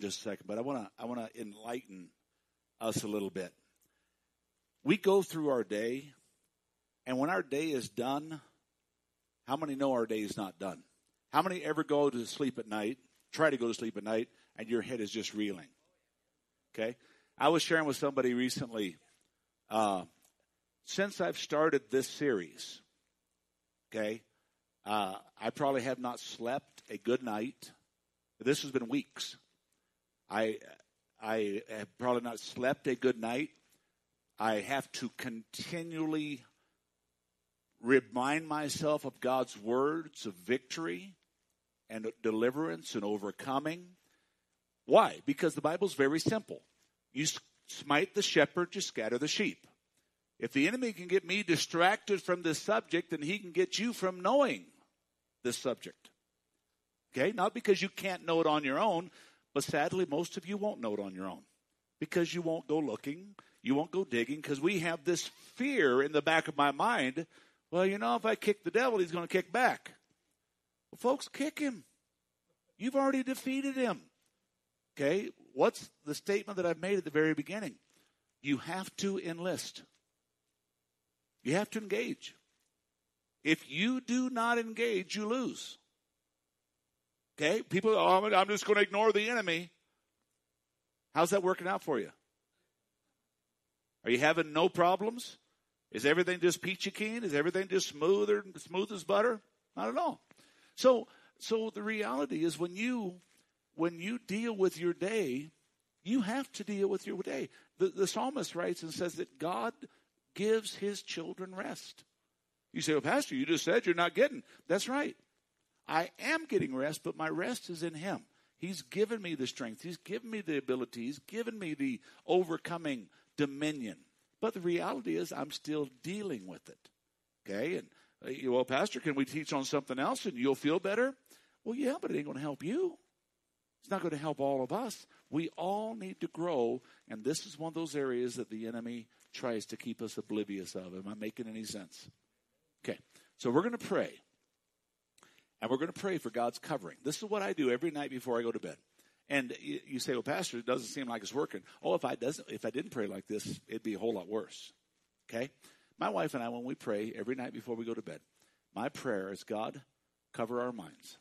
in just a second, but I want to I want to enlighten us a little bit. We go through our day, and when our day is done, how many know our day is not done? How many ever go to sleep at night, try to go to sleep at night, and your head is just reeling? Okay? I was sharing with somebody recently, uh, since I've started this series, okay, uh, I probably have not slept a good night. This has been weeks. I I have probably not slept a good night. I have to continually remind myself of God's words of victory and deliverance and overcoming. Why? Because the Bible's very simple. You smite the shepherd, you scatter the sheep. If the enemy can get me distracted from this subject, then he can get you from knowing this subject. Okay? Not because you can't know it on your own, but sadly, most of you won't know it on your own because you won't go looking, you won't go digging, because we have this fear in the back of my mind. Well, you know, if I kick the devil, he's going to kick back. Well, folks, kick him. You've already defeated him. Okay? What's the statement that I've made at the very beginning? You have to enlist. You have to engage. If you do not engage, you lose. Okay? People, oh, I'm just going to ignore the enemy. How's that working out for you? Are you having no problems? Is everything just peachy keen? Is everything just smoother, smooth as butter? Not at all. So, so the reality is when you, when you deal with your day, you have to deal with your day. The, the psalmist writes and says that God gives his children rest. You say, well, Pastor, you just said you're not getting. That's right. I am getting rest, but my rest is in Him. He's given me the strength. He's given me the ability. He's given me the overcoming dominion. But the reality is, I'm still dealing with it. Okay? And, uh, well, Pastor, can we teach on something else and you'll feel better? Well, yeah, but it ain't going to help you. It's not going to help all of us. We all need to grow, and this is one of those areas that the enemy tries to keep us oblivious of. Am I making any sense? Okay, so we're going to pray. And we're going to pray for God's covering. This is what I do every night before I go to bed. And you say, well, Pastor, it doesn't seem like it's working. Oh, if I doesn't, if I didn't pray like this, it'd be a whole lot worse. Okay? My wife and I, when we pray every night before we go to bed, my prayer is God, cover our minds.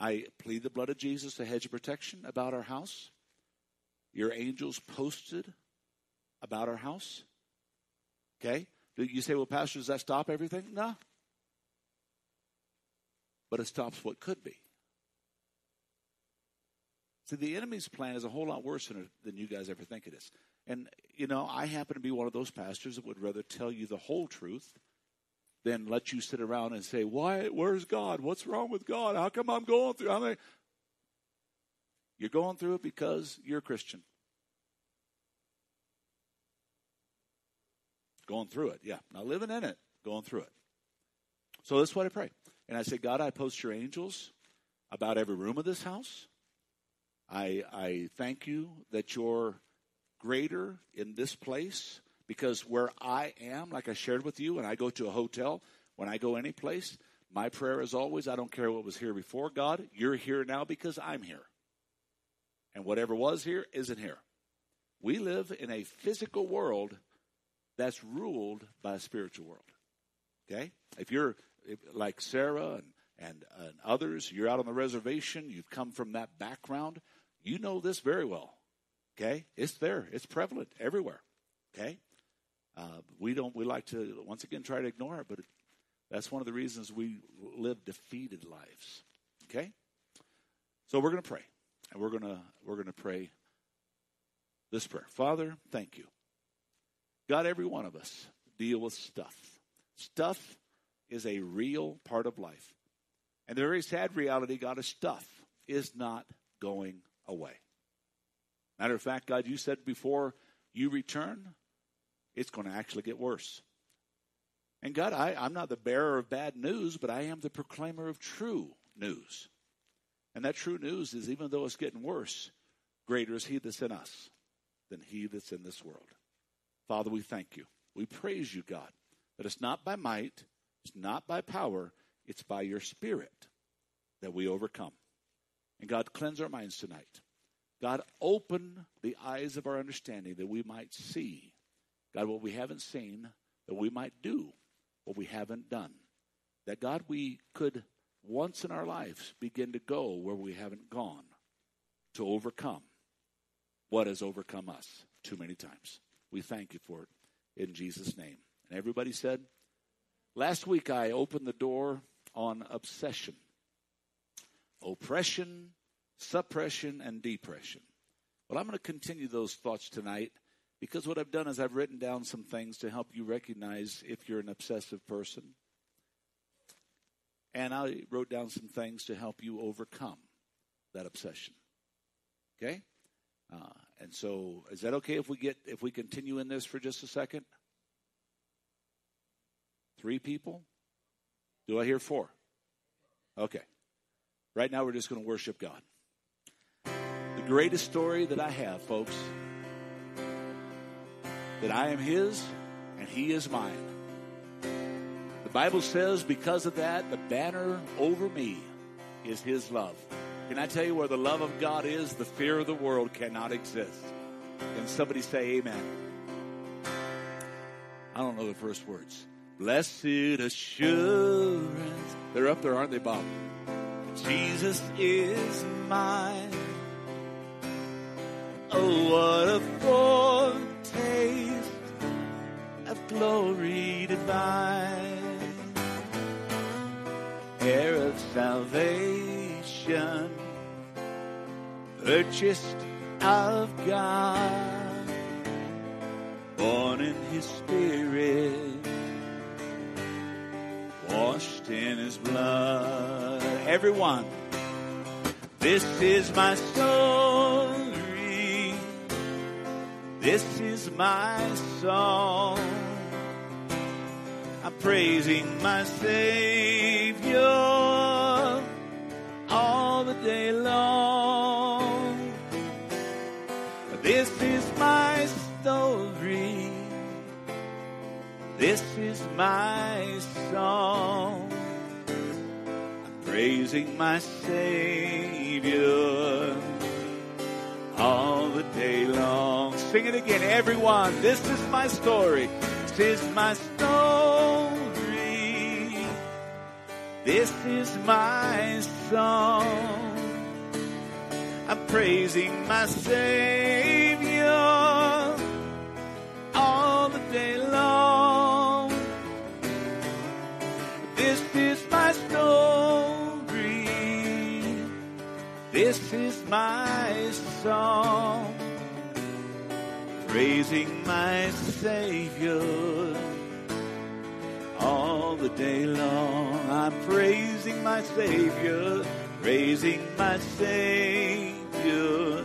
I plead the blood of Jesus, a hedge of protection about our house. Your angels posted about our house. Okay? You say, well, Pastor, does that stop everything? No, but it stops what could be. See, the enemy's plan is a whole lot worse than, than you guys ever think it is. And, you know, I happen to be one of those pastors that would rather tell you the whole truth than let you sit around and say, why, where's God? What's wrong with God? How come I'm going through? I mean, you're going through it because you're a Christian. Going through it, yeah. Not living in it, going through it. So that's what I pray. And I said, God, I post your angels about every room of this house. I, I thank you that you're greater in this place because where I am, like I shared with you, when I go to a hotel, when I go any place, my prayer is always, I don't care what was here before, God, you're here now because I'm here. And whatever was here isn't here. We live in a physical world that's ruled by a spiritual world. Okay? If you're like Sarah and, and, and others, you're out on the reservation, you've come from that background, you know this very well. Okay? It's there, it's prevalent everywhere. Okay? Uh, we don't, we like to, once again, try to ignore it, but it, that's one of the reasons we live defeated lives. Okay? So we're going to pray. And we're going to, we're going to pray this prayer. Father, thank you. God, every one of us deal with stuff. Stuff is a real part of life. And the very sad reality, God, is stuff is not going away. Matter of fact, God, you said before you return, it's going to actually get worse. And God, I, I'm not the bearer of bad news, but I am the proclaimer of true news. And that true news is even though it's getting worse, greater is He that's in us than He that's in this world. Father, we thank you. We praise you, God, that it's not by might, it's not by power, it's by your spirit that we overcome. And God, cleanse our minds tonight. God, open the eyes of our understanding that we might see, God, what we haven't seen, that we might do what we haven't done. That, God, we could once in our lives begin to go where we haven't gone to overcome what has overcome us too many times. We thank you for it in Jesus' name. And everybody said, last week I opened the door on obsession, oppression, suppression, and depression. Well, I'm going to continue those thoughts tonight because what I've done is I've written down some things to help you recognize if you're an obsessive person. And I wrote down some things to help you overcome that obsession. Okay? Uh, and so, is that okay if we get if we continue in this for just a second? Three people? Do I hear four? Okay. Right now, we're just going to worship God. The greatest story that I have, folks, that I am His and He is mine. The Bible says, because of that, the banner over me is His love. Can I tell you where the love of God is? The fear of the world cannot exist. Can somebody say amen? I don't know the first words. Blessed assurance. They're up there, aren't they, Bob? Jesus is mine. Oh, what a foretaste of glory divine. Heir of salvation, purchased of God, born in His Spirit, washed in His blood. Everyone, this is my story. This is my song. I'm praising my Savior all the day long. This is my story. This is my song. I'm praising my Savior all the day long. Sing it again, everyone. This is my story. This is my story. This is my song. I'm praising my Savior This is my song. Praising my Savior all the day long. I'm praising my Savior, praising my Savior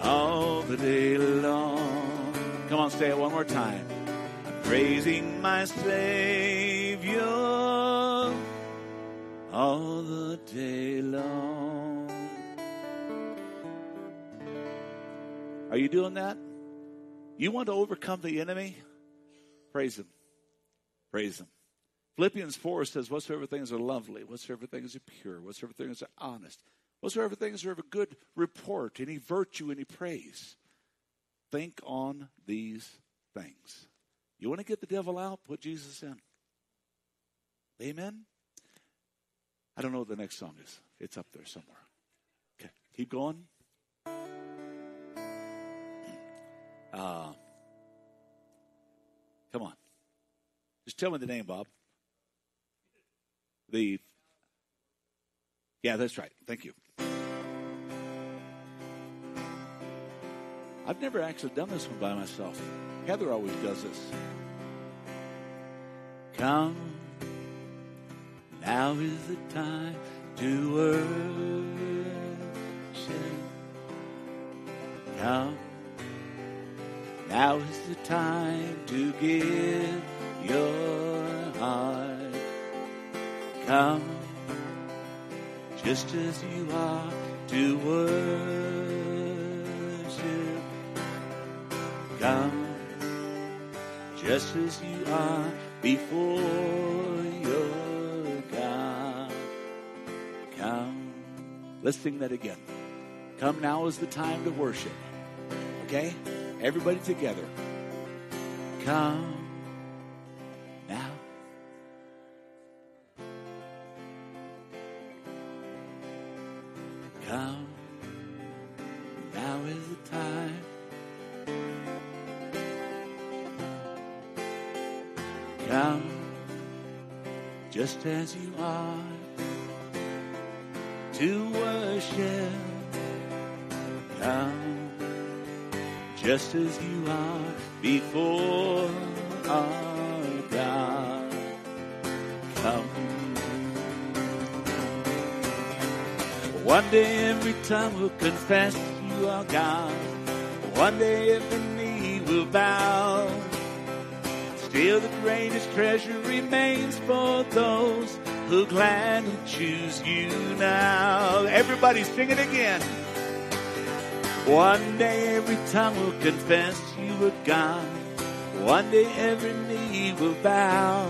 all the day long. Come on, say it one more time. I'm praising my Savior all the day long. Are you doing that? You want to overcome the enemy? Praise Him. Praise Him. Philippians 4 says, Whatsoever things are lovely, whatsoever things are pure, whatsoever things are honest, whatsoever things are of a good report, any virtue, any praise, think on these things. You want to get the devil out? Put Jesus in. Amen? I don't know what the next song is. It's up there somewhere. Okay, keep going. Uh, come on. Just tell me the name, Bob. The. Yeah, that's right. Thank you. I've never actually done this one by myself. Heather always does this. Come, now is the time to worship. Come, now is the time to give your heart. Come, just as you are to worship. Come, just as you are before your God. Come, Let's sing that again. Come now is the time to worship. Okay? Everybody together. Come now. Come. Now is the time. Come just as you are to worship. Just as you are before our God. Come. One day every tongue will confess you are God. One day every knee will bow. Still the greatest treasure remains for those who gladly choose you now. Everybody sing it again. One day every tongue will confess you are God. One day every knee will bow.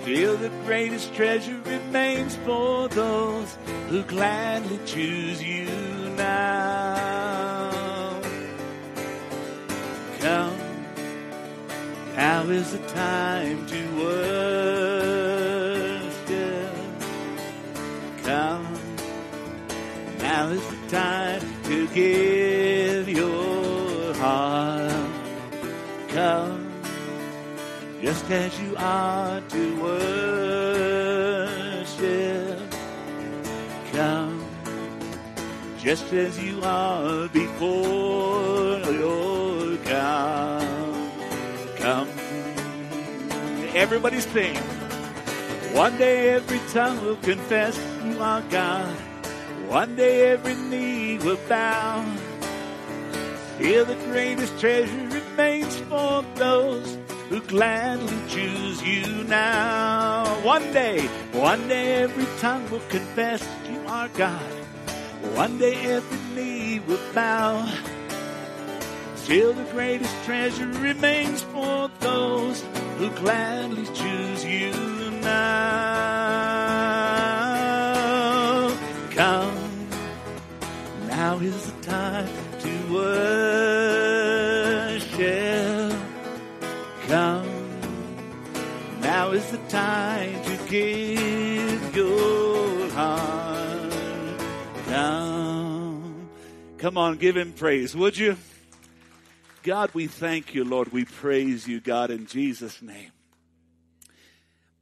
Still the greatest treasure remains for those who gladly choose you now. Come, now is the time to worship. Come, now is the time to give your heart. Come just as you are to worship. Come, just as you are before your God. Come, everybody sing. One day every tongue will confess you are God. One day every knee will bow. Here the greatest treasure remains for those who gladly choose you now. One day, one day every tongue will confess you are God. One day every knee will bow. Still the greatest treasure remains for those who gladly choose you now. Now is the time to worship. Come, now is the time to give your heart. Come, come on, give him praise, would you? God, we thank you, Lord. We praise you, God, in Jesus' name.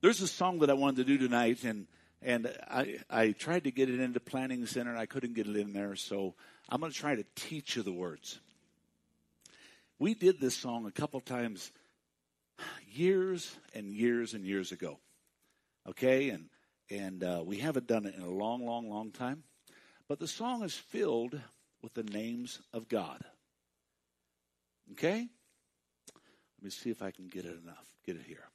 There's a song that I wanted to do tonight, and and I I tried to get it into Planning Center, and I couldn't get it in there, so I'm going to try to teach you the words. We did this song a couple times, years and years and years ago. Okay, and and uh, we haven't done it in a long, long, long time. But the song is filled with the names of God. Okay? Let me see if I can get it enough. Get it here.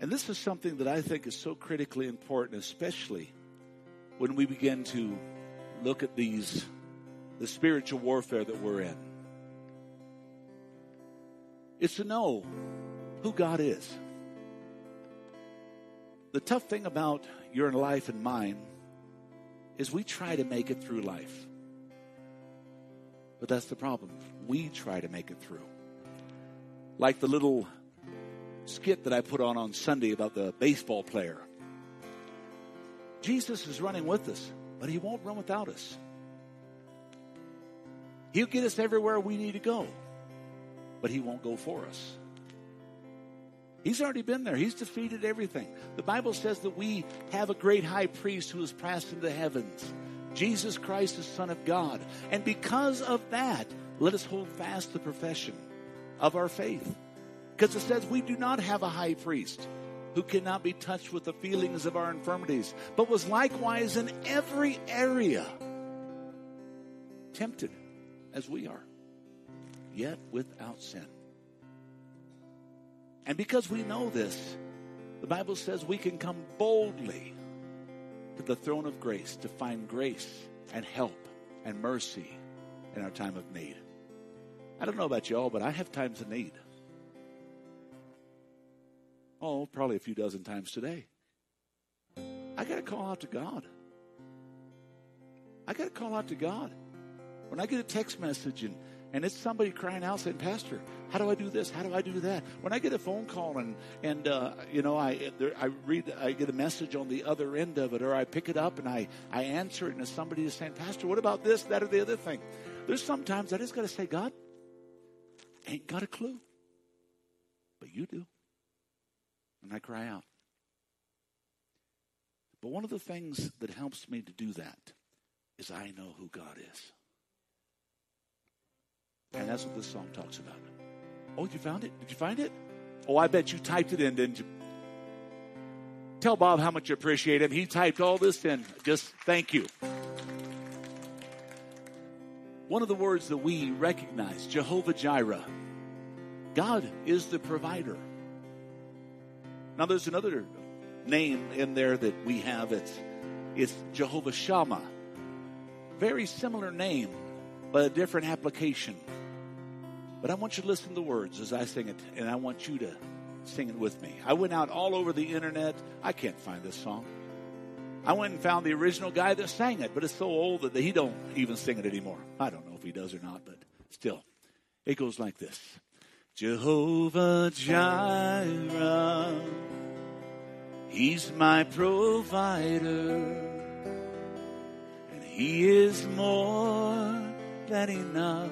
And this is something that I think is so critically important, especially when we begin to look at these, the spiritual warfare that we're in. It's to know who God is. The tough thing about your life and mine is we try to make it through life. But that's the problem. We try to make it through. Like the little skit that I put on on Sunday about the baseball player. Jesus is running with us, but he won't run without us. He'll get us everywhere we need to go, but he won't go for us. He's already been there. He's defeated everything. The Bible says that we have a great high priest who has passed into the heavens. Jesus Christ, the Son of God. And because of that, let us hold fast the profession of our faith. Because it says we do not have a high priest who cannot be touched with the feelings of our infirmities, but was likewise in every area tempted as we are, yet without sin. And because we know this, the Bible says we can come boldly to the throne of grace to find grace and help and mercy in our time of need. I don't know about y'all, but I have times of need. Oh, probably a few dozen times today. I got to call out to God. I got to call out to God. When I get a text message and, and it's somebody crying out saying, Pastor, how do I do this? How do I do that? When I get a phone call and, and uh, you know, I, there, I read, I get a message on the other end of it, or I pick it up and I, I answer it, and somebody is saying, Pastor, what about this, that, or the other thing? There's sometimes I just got to say, God, ain't got a clue. But you do. And I cry out. But one of the things that helps me to do that is I know who God is. And that's what this song talks about. Oh, you found it? Did you find it? Oh, I bet you typed it in, didn't you? Tell Bob how much you appreciate him. He typed all this in. Just thank you. One of the words that we recognize, Jehovah Jireh. God is the provider. Now, there's another name in there that we have. It's, it's Jehovah Shammah. Very similar name, but a different application. But I want you to listen to the words as I sing it, and I want you to sing it with me. I went out all over the internet. I can't find this song. I went and found the original guy that sang it, but it's so old that he don't even sing it anymore. I don't know if he does or not, but still. It goes like this. Jehovah Jireh, He's my provider, and He is more than enough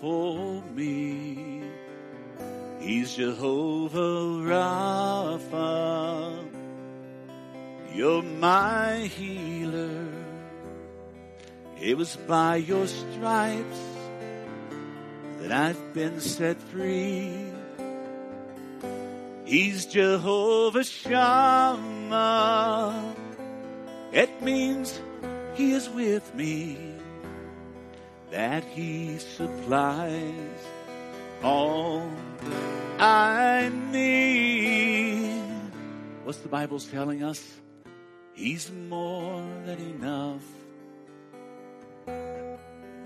for me. He's Jehovah Rapha, you're my healer. It was by your stripes that I've been set free. He's Jehovah Shammah. It means He is with me, that He supplies all I need. What's the Bible's telling us? He's more than enough.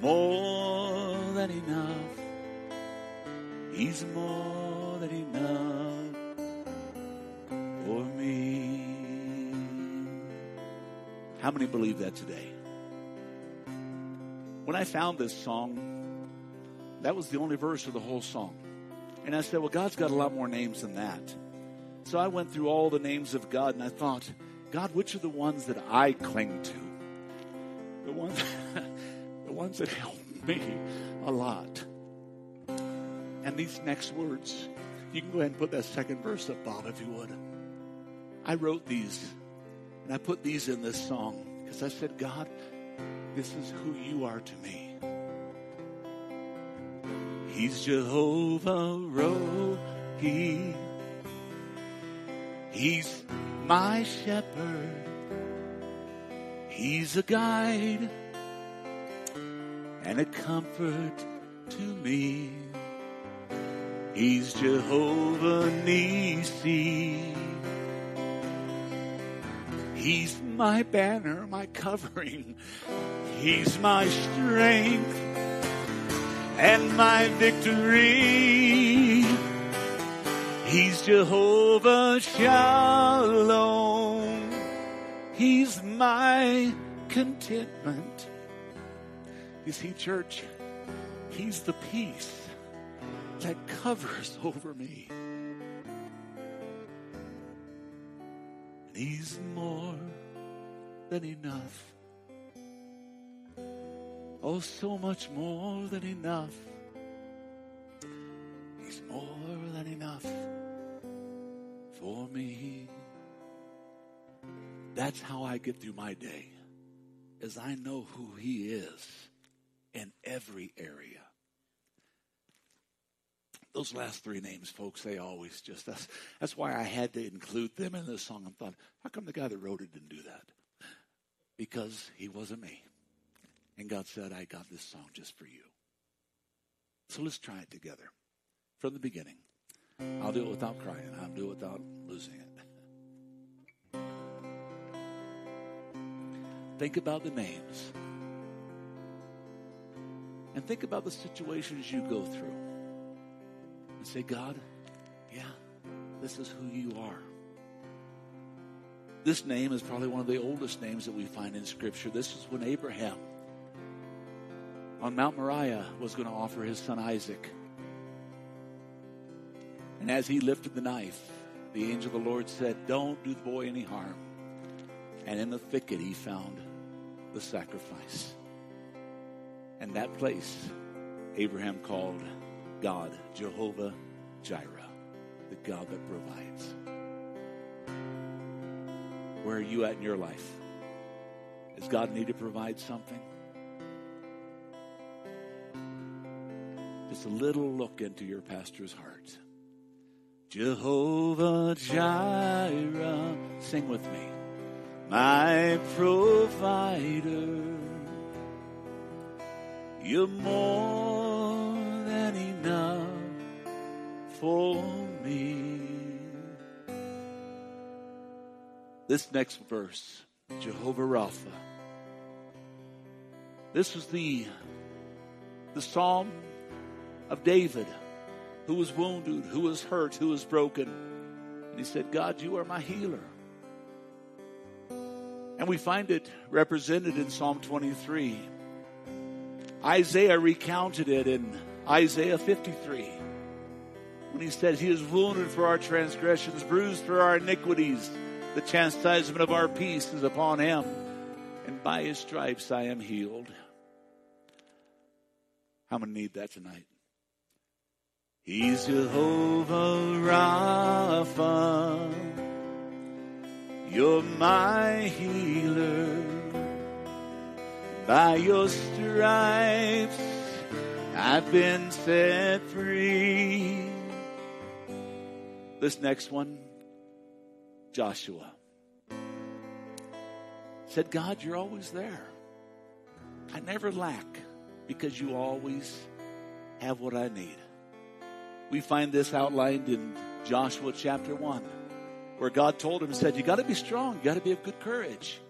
More than enough. He's more than enough How many believe that today? When I found this song, that was the only verse of the whole song. And I said, well, God's got a lot more names than that. So I went through all the names of God and I thought, God, which are the ones that I cling to? The ones, the ones that help me a lot. And these next words, you can go ahead and put that second verse up, Bob, if you would. I wrote these and I put these in this song because I said, God, this is who you are to me. He's Jehovah Rohi. He's my shepherd. He's a guide and a comfort to me. He's Jehovah Nisi. He's my banner, my covering. He's my strength and my victory. He's Jehovah Shalom. He's my contentment. You see, church, He's the peace that covers over me. He's more than enough. Oh, so much more than enough. He's more than enough for me. That's how I get through my day, as I know who He is in every area. Those last three names, folks, they always just, that's, that's why I had to include them in this song. I thought, how come the guy that wrote it didn't do that? Because he wasn't me. And God said, I got this song just for you. So let's try it together from the beginning. I'll do it without crying. I'll do it without losing it. Think about the names. and think about the situations you go through say, God, yeah, this is who you are. This name is probably one of the oldest names that we find in Scripture. This is when Abraham on Mount Moriah was going to offer his son Isaac. And as he lifted the knife, the angel of the Lord said, Don't do the boy any harm. And in the thicket, he found the sacrifice. And that place, Abraham called God Jehovah Jireh, the God that provides. Where are you at in your life? Does God need to provide something? Just a little look into your pastor's heart. Jehovah Jireh, sing with me. My provider, you're more for me. This next verse, Jehovah Rapha. This was the, the psalm of David, who was wounded, who was hurt, who was broken. And he said, God, you are my healer. And we find it represented in Psalm 23. Isaiah recounted it in Isaiah 53 when he said, He is wounded for our transgressions, bruised for our iniquities. The chastisement of our peace is upon him, and by his stripes I am healed. How many need that tonight? He's Jehovah Rapha. You're my healer. By your stripes, I've been set free. This next one, Joshua said, God, you're always there. I never lack because you always have what I need. We find this outlined in Joshua chapter 1, where God told him, said, You got to be strong, you got to be of good courage.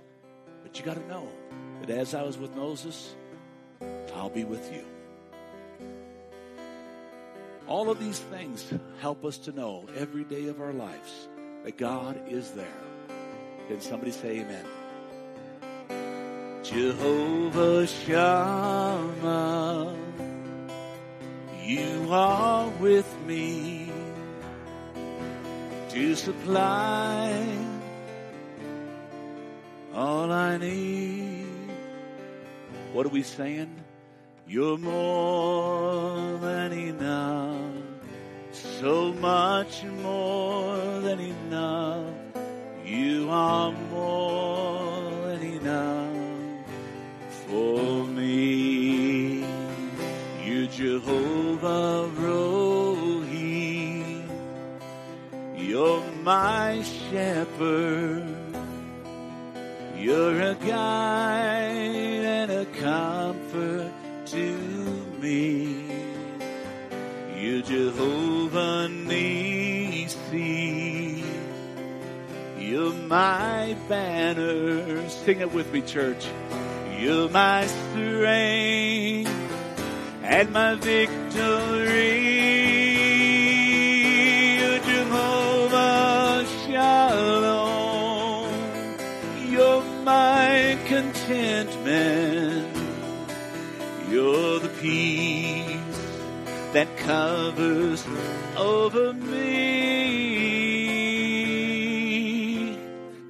But you got to know that as I was with Moses, I'll be with you. All of these things help us to know every day of our lives that God is there. Can somebody say amen? Jehovah Shammah you are with me to supply all I need. What are we saying? You're more than enough, so much more than enough. You are more than enough for me. You Jehovah Rohi, you're my shepherd. You're a guide Jehovah Nisi. You're my banner. Sing it with me, church. You're my strength and my victory. You're Jehovah Shalom. You're my contentment. Covers over me.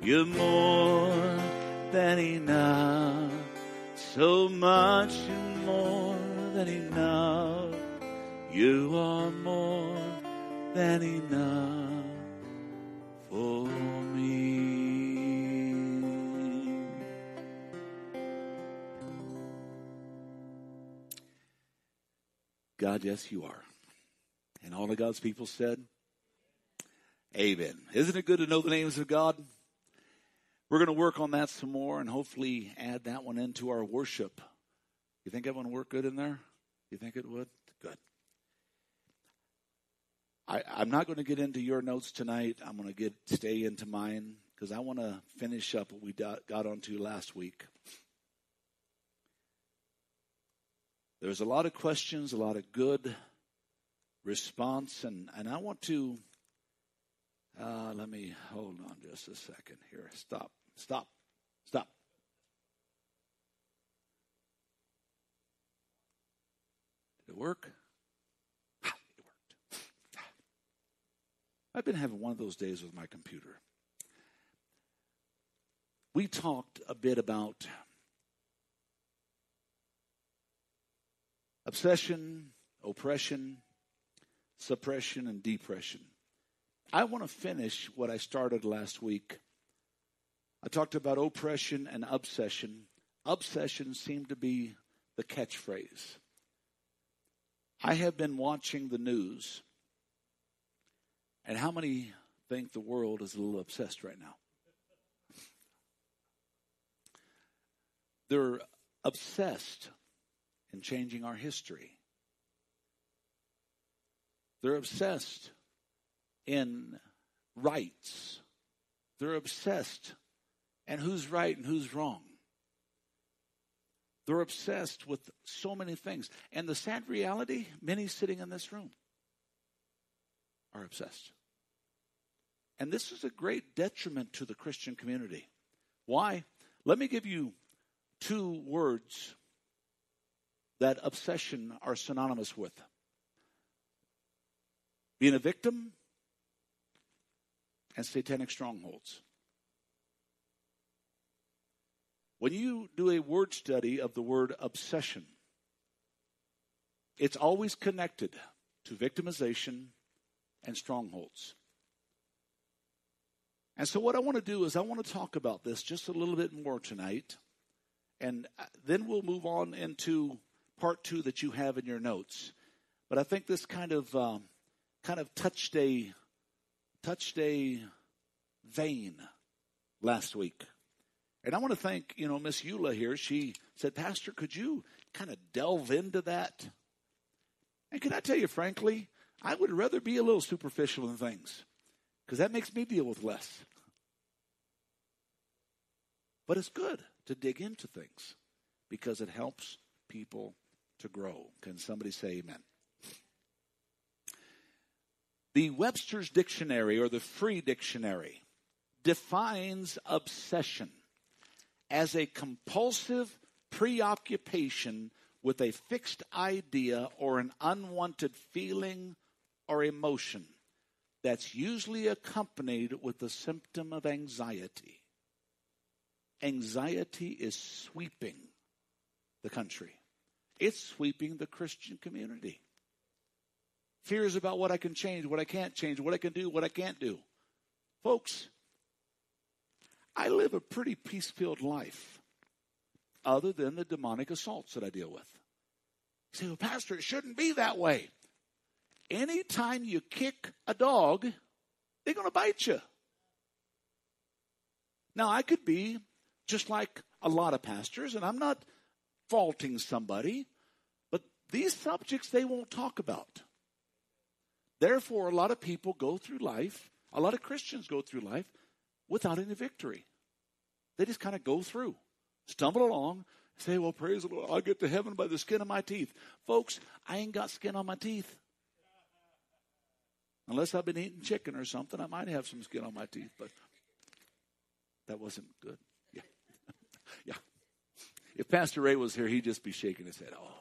You're more than enough, so much more than enough. You are more than enough for me. God, yes, you are. All of God's people said, Amen. Isn't it good to know the names of God? We're going to work on that some more and hopefully add that one into our worship. You think that one work good in there? You think it would? Good. I, I'm not going to get into your notes tonight. I'm going to get stay into mine because I want to finish up what we got, got onto last week. There's a lot of questions, a lot of good response, and, and I want to uh, let me hold on just a second here. Stop, stop, stop. Did it work? Ah, it worked. I've been having one of those days with my computer. We talked a bit about obsession, oppression, suppression, and depression. I want to finish what I started last week. I talked about oppression and obsession. Obsession seemed to be the catchphrase. I have been watching the news, and how many think the world is a little obsessed right now? They're obsessed in changing our history. They're obsessed in rights. They're obsessed and who's right and who's wrong. They're obsessed with so many things. And the sad reality, many sitting in this room are obsessed. And this is a great detriment to the Christian community. Why? Let me give you two words that obsession are synonymous with being a victim and satanic strongholds. When you do a word study of the word obsession, it's always connected to victimization and strongholds. And so, what I want to do is, I want to talk about this just a little bit more tonight. And uh, then we'll move on into part two that you have in your notes. But I think this kind of um, kind of touched a touched a vein last week. And I want to thank, you know, Miss Eula here. She said, Pastor, could you kind of delve into that? And can I tell you frankly, I would rather be a little superficial in things because that makes me deal with less. But it's good to dig into things because it helps people to grow. Can somebody say amen? The Webster's Dictionary or the Free Dictionary defines obsession as a compulsive preoccupation with a fixed idea or an unwanted feeling or emotion that's usually accompanied with a symptom of anxiety. Anxiety is sweeping the country. It's sweeping the Christian community. Fears about what I can change, what I can't change, what I can do, what I can't do. Folks, I live a pretty peace filled life, other than the demonic assaults that I deal with. You say, well, Pastor, it shouldn't be that way. Anytime you kick a dog, they're going to bite you. Now, I could be just like a lot of pastors, and I'm not faulting somebody, but these subjects they won't talk about. Therefore, a lot of people go through life, a lot of Christians go through life without any victory. They just kind of go through, stumble along, say, Well, praise the Lord, I'll get to heaven by the skin of my teeth. Folks, I ain't got skin on my teeth. Unless I've been eating chicken or something, I might have some skin on my teeth, but that wasn't good. Yeah. yeah. If Pastor Ray was here, he'd just be shaking his head. Oh,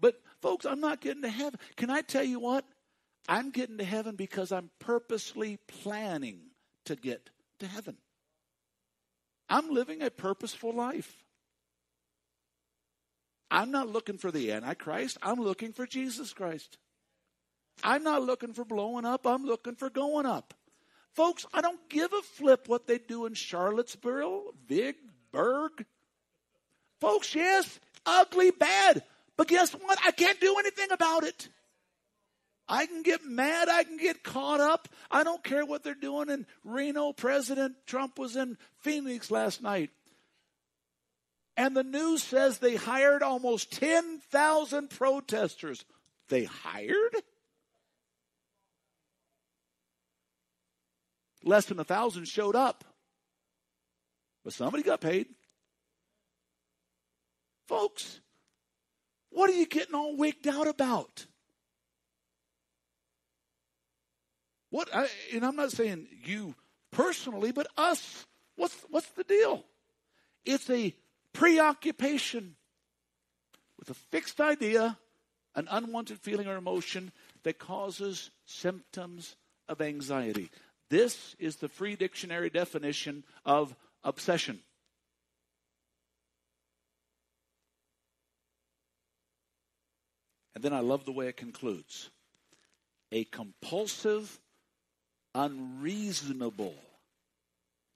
but folks, I'm not getting to heaven. Can I tell you what? I'm getting to heaven because I'm purposely planning to get to heaven. I'm living a purposeful life. I'm not looking for the Antichrist. I'm looking for Jesus Christ. I'm not looking for blowing up. I'm looking for going up. Folks, I don't give a flip what they do in Charlottesville, Vicksburg. Folks, yes, ugly, bad. But guess what? I can't do anything about it. I can get mad. I can get caught up. I don't care what they're doing in Reno. President Trump was in Phoenix last night. And the news says they hired almost 10,000 protesters. They hired? Less than a thousand showed up. But somebody got paid. Folks, What are you getting all wigged out about? What, I, and I'm not saying you personally, but us. What's, what's the deal? It's a preoccupation with a fixed idea, an unwanted feeling or emotion that causes symptoms of anxiety. This is the free dictionary definition of obsession. And then I love the way it concludes a compulsive, unreasonable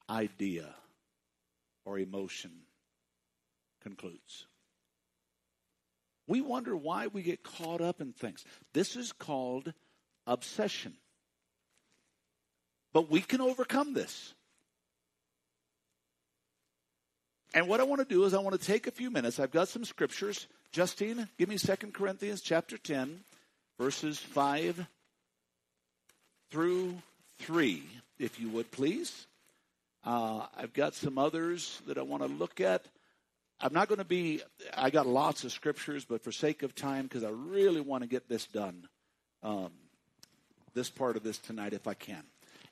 idea or emotion concludes. We wonder why we get caught up in things. This is called obsession. But we can overcome this. And what I want to do is I want to take a few minutes. I've got some scriptures. Justine, give me 2 Corinthians chapter 10, verses 5 through 3, if you would please. Uh, I've got some others that I want to look at. I'm not going to be, I got lots of scriptures, but for sake of time, because I really want to get this done, um, this part of this tonight if I can.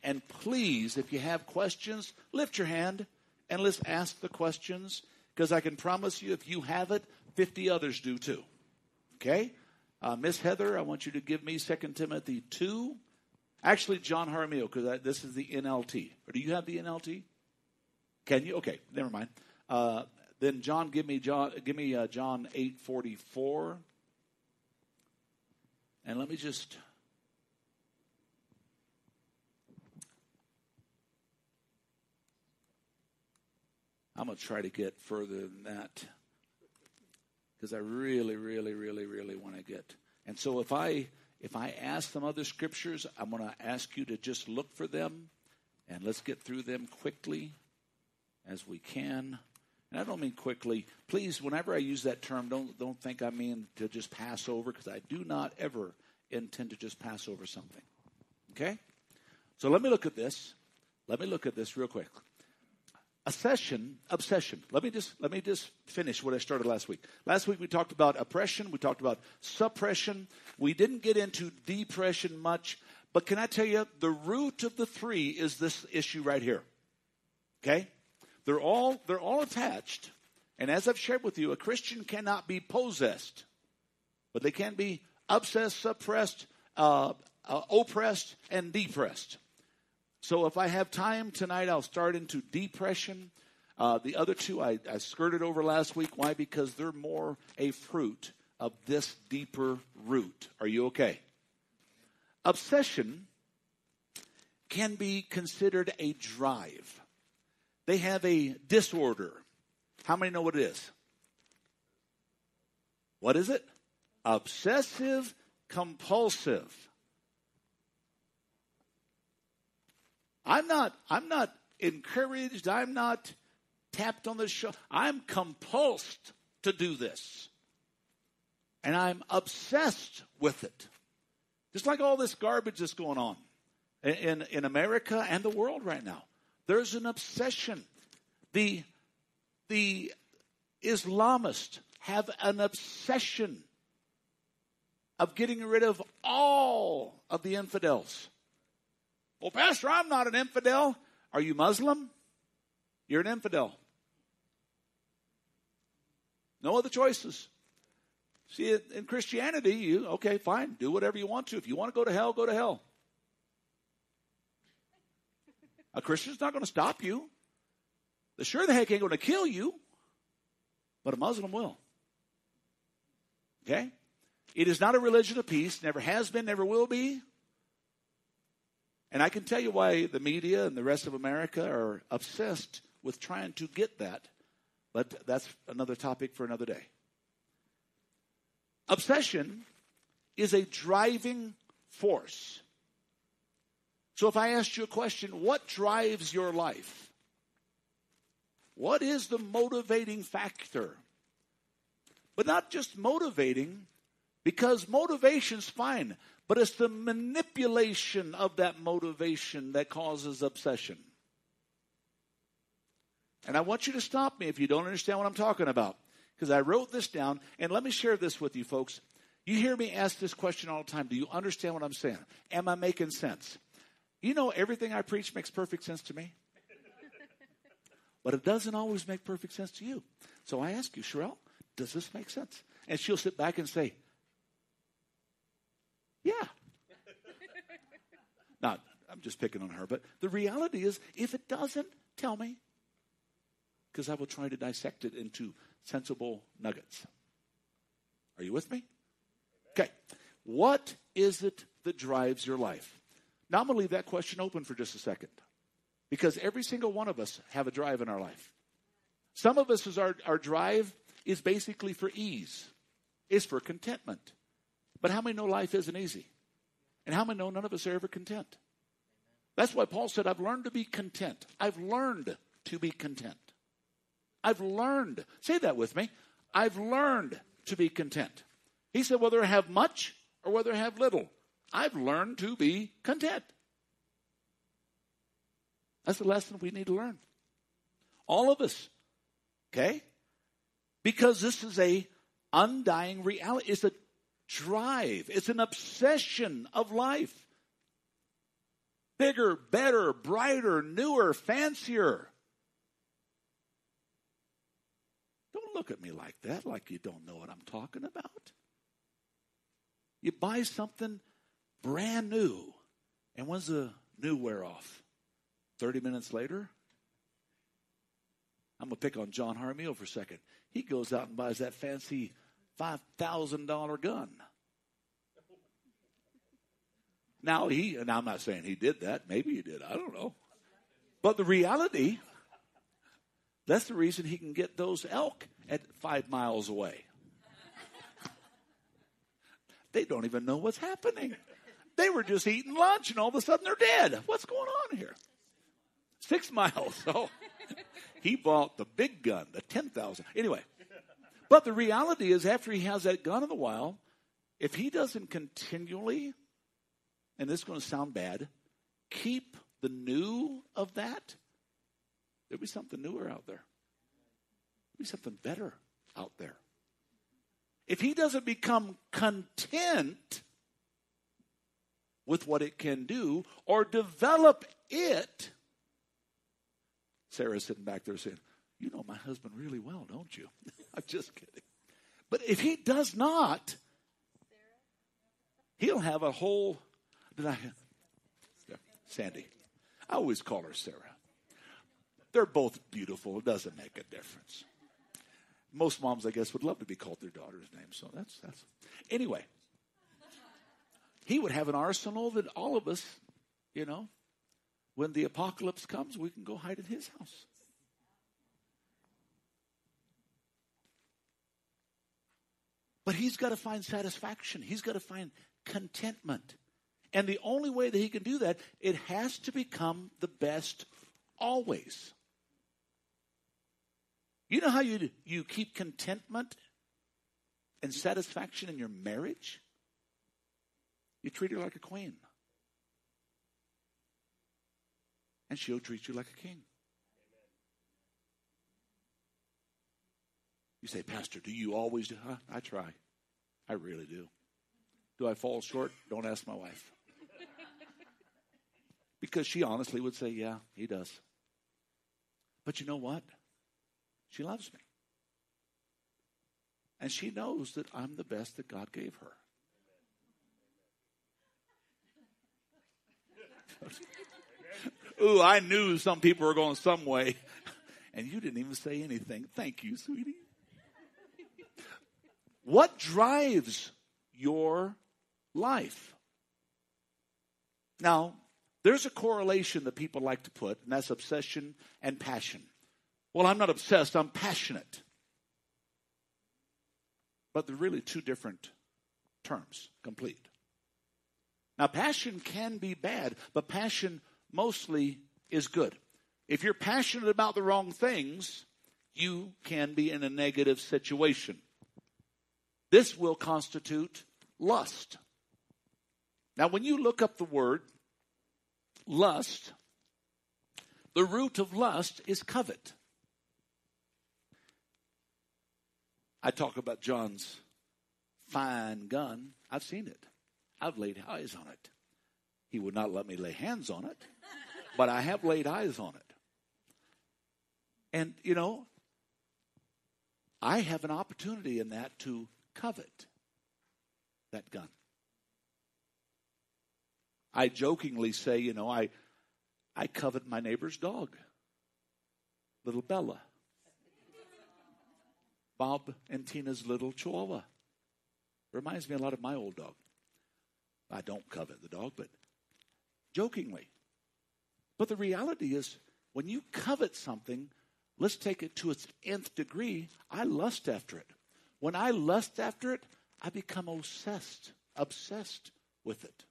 And please, if you have questions, lift your hand and let's ask the questions, because I can promise you if you have it, 50 others do too. Okay? Uh, Miss Heather, I want you to give me 2 Timothy 2. Actually, John Jaramillo, because this is the NLT. Or do you have the NLT? Can you? Okay, never mind. Uh, then John, give me John, give me uh, John eight forty four, and let me just. I'm going to try to get further than that because I really, really, really, really want to get. And so if I if I ask some other scriptures, I'm going to ask you to just look for them, and let's get through them quickly as we can. And I don't mean quickly. Please, whenever I use that term, don't don't think I mean to just pass over because I do not ever intend to just pass over something. Okay? So let me look at this. Let me look at this real quick. Obsession, obsession. Let me just let me just finish what I started last week. Last week we talked about oppression, we talked about suppression. We didn't get into depression much, but can I tell you the root of the three is this issue right here. Okay? They're all, they're all attached. And as I've shared with you, a Christian cannot be possessed, but they can be obsessed, suppressed, uh, uh, oppressed, and depressed. So if I have time tonight, I'll start into depression. Uh, the other two I, I skirted over last week. Why? Because they're more a fruit of this deeper root. Are you okay? Obsession can be considered a drive. They have a disorder. How many know what it is? What is it? Obsessive compulsive. I'm not I'm not encouraged, I'm not tapped on the shoulder. I'm compulsed to do this. And I'm obsessed with it. Just like all this garbage that's going on in, in America and the world right now. There's an obsession. The, the Islamists have an obsession of getting rid of all of the infidels. Well, Pastor, I'm not an infidel. Are you Muslim? You're an infidel. No other choices. See, in Christianity, you, okay, fine, do whatever you want to. If you want to go to hell, go to hell. A Christian's not going to stop you. The sure the heck ain't going to kill you, but a Muslim will. Okay? It is not a religion of peace, never has been, never will be. And I can tell you why the media and the rest of America are obsessed with trying to get that, but that's another topic for another day. Obsession is a driving force so if I asked you a question, what drives your life? What is the motivating factor? But not just motivating, because motivation's fine, but it's the manipulation of that motivation that causes obsession. And I want you to stop me if you don't understand what I'm talking about. because I wrote this down, and let me share this with you, folks. You hear me ask this question all the time. Do you understand what I'm saying? Am I making sense? You know, everything I preach makes perfect sense to me. but it doesn't always make perfect sense to you. So I ask you, Sherelle, does this make sense? And she'll sit back and say, Yeah. Not, I'm just picking on her, but the reality is, if it doesn't, tell me. Because I will try to dissect it into sensible nuggets. Are you with me? Okay. What is it that drives your life? Now I'm going to leave that question open for just a second. Because every single one of us have a drive in our life. Some of us is our, our drive is basically for ease. It's for contentment. But how many know life isn't easy? And how many know none of us are ever content? That's why Paul said, I've learned to be content. I've learned to be content. I've learned. Say that with me. I've learned to be content. He said, whether I have much or whether I have little, I've learned to be content. That's the lesson we need to learn. All of us. Okay? Because this is a undying reality. It's a drive. It's an obsession of life. Bigger, better, brighter, newer, fancier. Don't look at me like that, like you don't know what I'm talking about. You buy something brand new, and when's the new wear off? 30 minutes later? I'm going to pick on John Jaramillo for a second. He goes out and buys that fancy $5,000 gun. Now he, and I'm not saying he did that. Maybe he did. I don't know. But the reality, that's the reason he can get those elk at five miles away. They don't even know what's happening. They were just eating lunch and all of a sudden they're dead. What's going on here? Six miles. So he bought the big gun, the 10,000. Anyway, but the reality is after he has that gun in the while, if he doesn't continually, and this is going to sound bad, keep the new of that, there'll be something newer out there. There'll be something better out there if he doesn't become content with what it can do or develop it, Sarah's sitting back there saying, You know my husband really well, don't you? I'm just kidding. But if he does not, he'll have a whole. Did I? Sandy. I always call her Sarah. They're both beautiful. It doesn't make a difference most moms, I guess, would love to be called their daughter's name. So that's that's anyway. He would have an arsenal that all of us, you know, when the apocalypse comes, we can go hide in his house. But he's got to find satisfaction. He's got to find contentment. And the only way that he can do that, it has to become the best always. You know how you, you keep contentment and satisfaction in your marriage? You treat her like a queen. And she'll treat you like a king. You say, Pastor, do you always do? Huh? I try. I really do. Do I fall short? Don't ask my wife. because she honestly would say, Yeah, he does. But you know what? She loves me. And she knows that I'm the best that God gave her. Ooh, I knew some people were going some way. And you didn't even say anything. Thank you, sweetie. What drives your life? Now, there's a correlation that people like to put, and that's obsession and passion. Well, I'm not obsessed, I'm passionate. But they're really two different terms, complete. Now, passion can be bad, but passion mostly is good. If you're passionate about the wrong things, you can be in a negative situation. This will constitute lust. Now, when you look up the word lust, the root of lust is covet. I talk about John's fine gun. I've seen it. I've laid eyes on it. He would not let me lay hands on it, but I have laid eyes on it. And, you know, I have an opportunity in that to covet that gun. I jokingly say, you know, I, I covet my neighbor's dog, little Bella. Bob and Tina's little chihuahua. Reminds me a lot of my old dog. I don't covet the dog, but jokingly. But the reality is, when you covet something, let's take it to its nth degree. I lust after it. When I lust after it, I become obsessed, obsessed with it.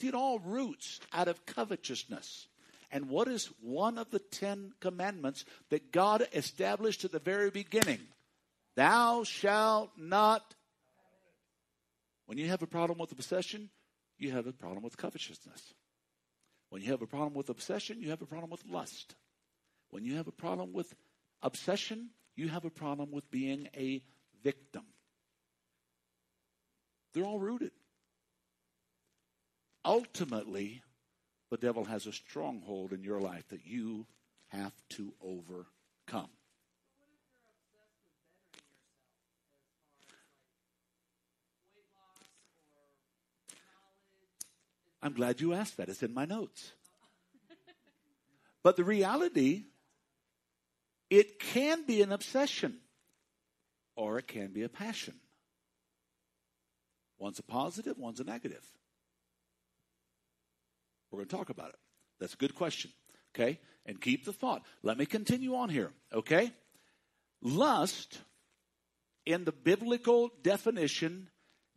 See, it all roots out of covetousness. And what is one of the Ten Commandments that God established at the very beginning? Thou shalt not. When you have a problem with obsession, you have a problem with covetousness. When you have a problem with obsession, you have a problem with lust. When you have a problem with obsession, you have a problem with being a victim. They're all rooted. Ultimately, the devil has a stronghold in your life that you have to overcome. I'm glad you asked that. It's in my notes. But the reality, it can be an obsession or it can be a passion. One's a positive, one's a negative. We're going to talk about it. That's a good question. Okay? And keep the thought. Let me continue on here. Okay? Lust, in the biblical definition,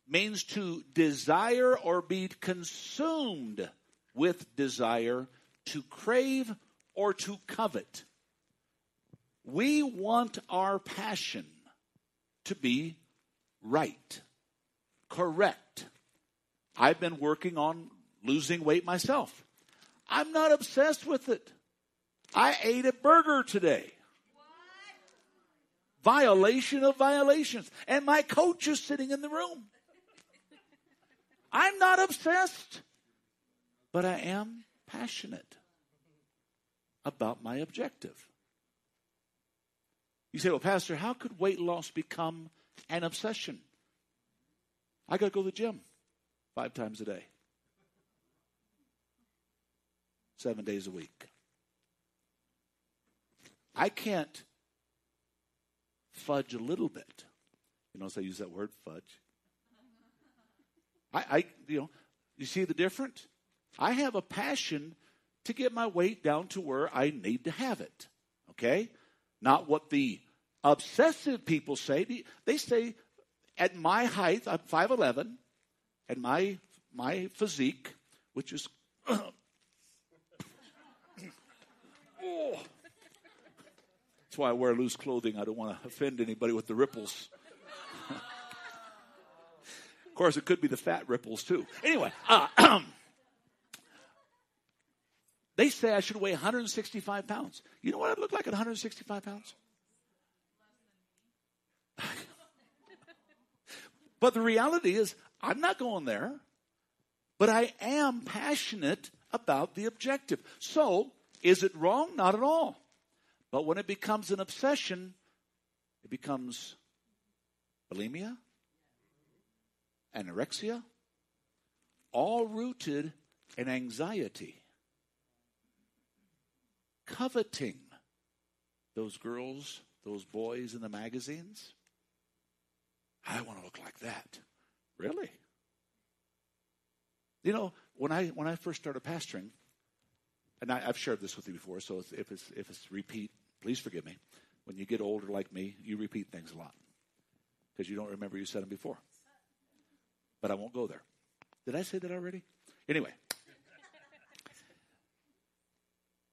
means to desire or be consumed with desire, to crave or to covet. We want our passion to be right, correct. I've been working on losing weight myself. I'm not obsessed with it. I ate a burger today. What? Violation of violations. And my coach is sitting in the room. I'm not obsessed, but I am passionate about my objective. You say, well, Pastor, how could weight loss become an obsession? I got to go to the gym five times a day, seven days a week. I can't fudge a little bit. You notice I use that word, fudge. I, I, you know, you see the difference? I have a passion to get my weight down to where I need to have it. Okay? Not what the obsessive people say. They say, at my height, I'm 5'11, and my, my physique, which is. oh. That's why I wear loose clothing. I don't want to offend anybody with the ripples of course, it could be the fat ripples too. Anyway, uh, they say I should weigh 165 pounds. You know what I'd look like at 165 pounds? But the reality is, I'm not going there, but I am passionate about the objective. So, is it wrong? Not at all. But when it becomes an obsession, it becomes bulimia, anorexia, all rooted in anxiety, coveting those girls, those boys in the magazines. I want to look like that. Really? You know, when I when I first started pastoring, and I, have shared this with you before, so if it's if it's repeat, please forgive me. When you get older like me, you repeat things a lot because you don't remember you said them before but I won't go there. Did I say that already? Anyway,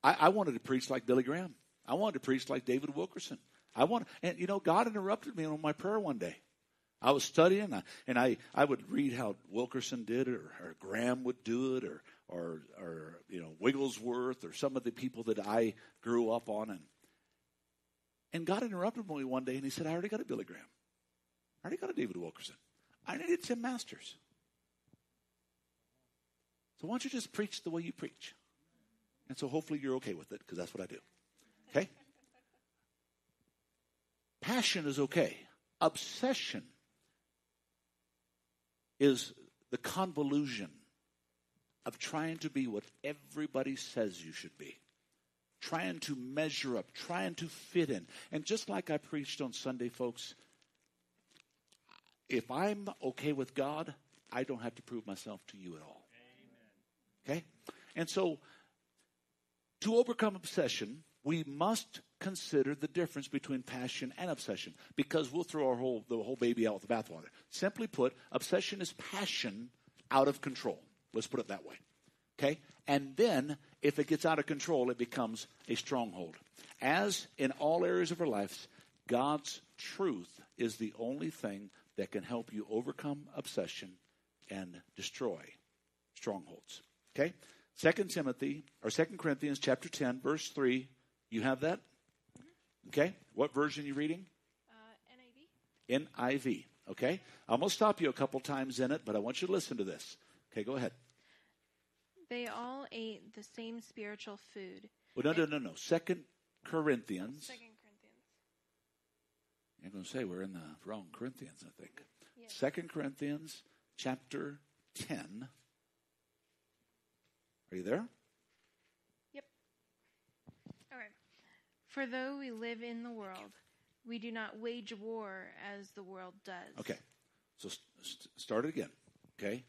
I, I wanted to preach like Billy Graham. I wanted to preach like David Wilkerson. I want, and you know, God interrupted me on my prayer one day. I was studying, and I, I would read how Wilkerson did it, or, or Graham would do it, or, or, or, you know, Wigglesworth, or some of the people that I grew up on. And, And God interrupted me one day and he said, I already got a Billy Graham. I already got a David Wilkerson. I needed Tim Masters. So why don't you just preach the way you preach? And so hopefully you're okay with it because that's what I do. Okay? Passion is okay. Obsession is the convolution of trying to be what everybody says you should be. Trying to measure up, trying to fit in. And just like I preached on Sunday, folks, if I'm okay with God, I don't have to prove myself to you at all. Amen. Okay? And so, to overcome obsession, we must consider the difference between passion and obsession because we'll throw our whole, the whole baby out with the bathwater. Simply put, obsession is passion out of control. Let's put it that way. Okay? And then, if it gets out of control, it becomes a stronghold. As in all areas of our lives, God's truth is the only thing that can help you overcome obsession and destroy strongholds. Okay? Second Timothy or Second Corinthians chapter 10 verse 3, you have that? Okay? What version are you reading? Uh, NIV. NIV. Okay? I'm going to stop you a couple times in it, but I want you to listen to this. Okay, go ahead. They all ate the same spiritual food. Well, no, no, no, no. Second Corinthians. Second Corinthians. I'm going to say we're in the wrong Corinthians, I think. Yes. Second Corinthians chapter 10. Are you there? Yep. All right. For though we live in the world, we do not wage war as the world does. Okay. So st- st- start it again. Okay.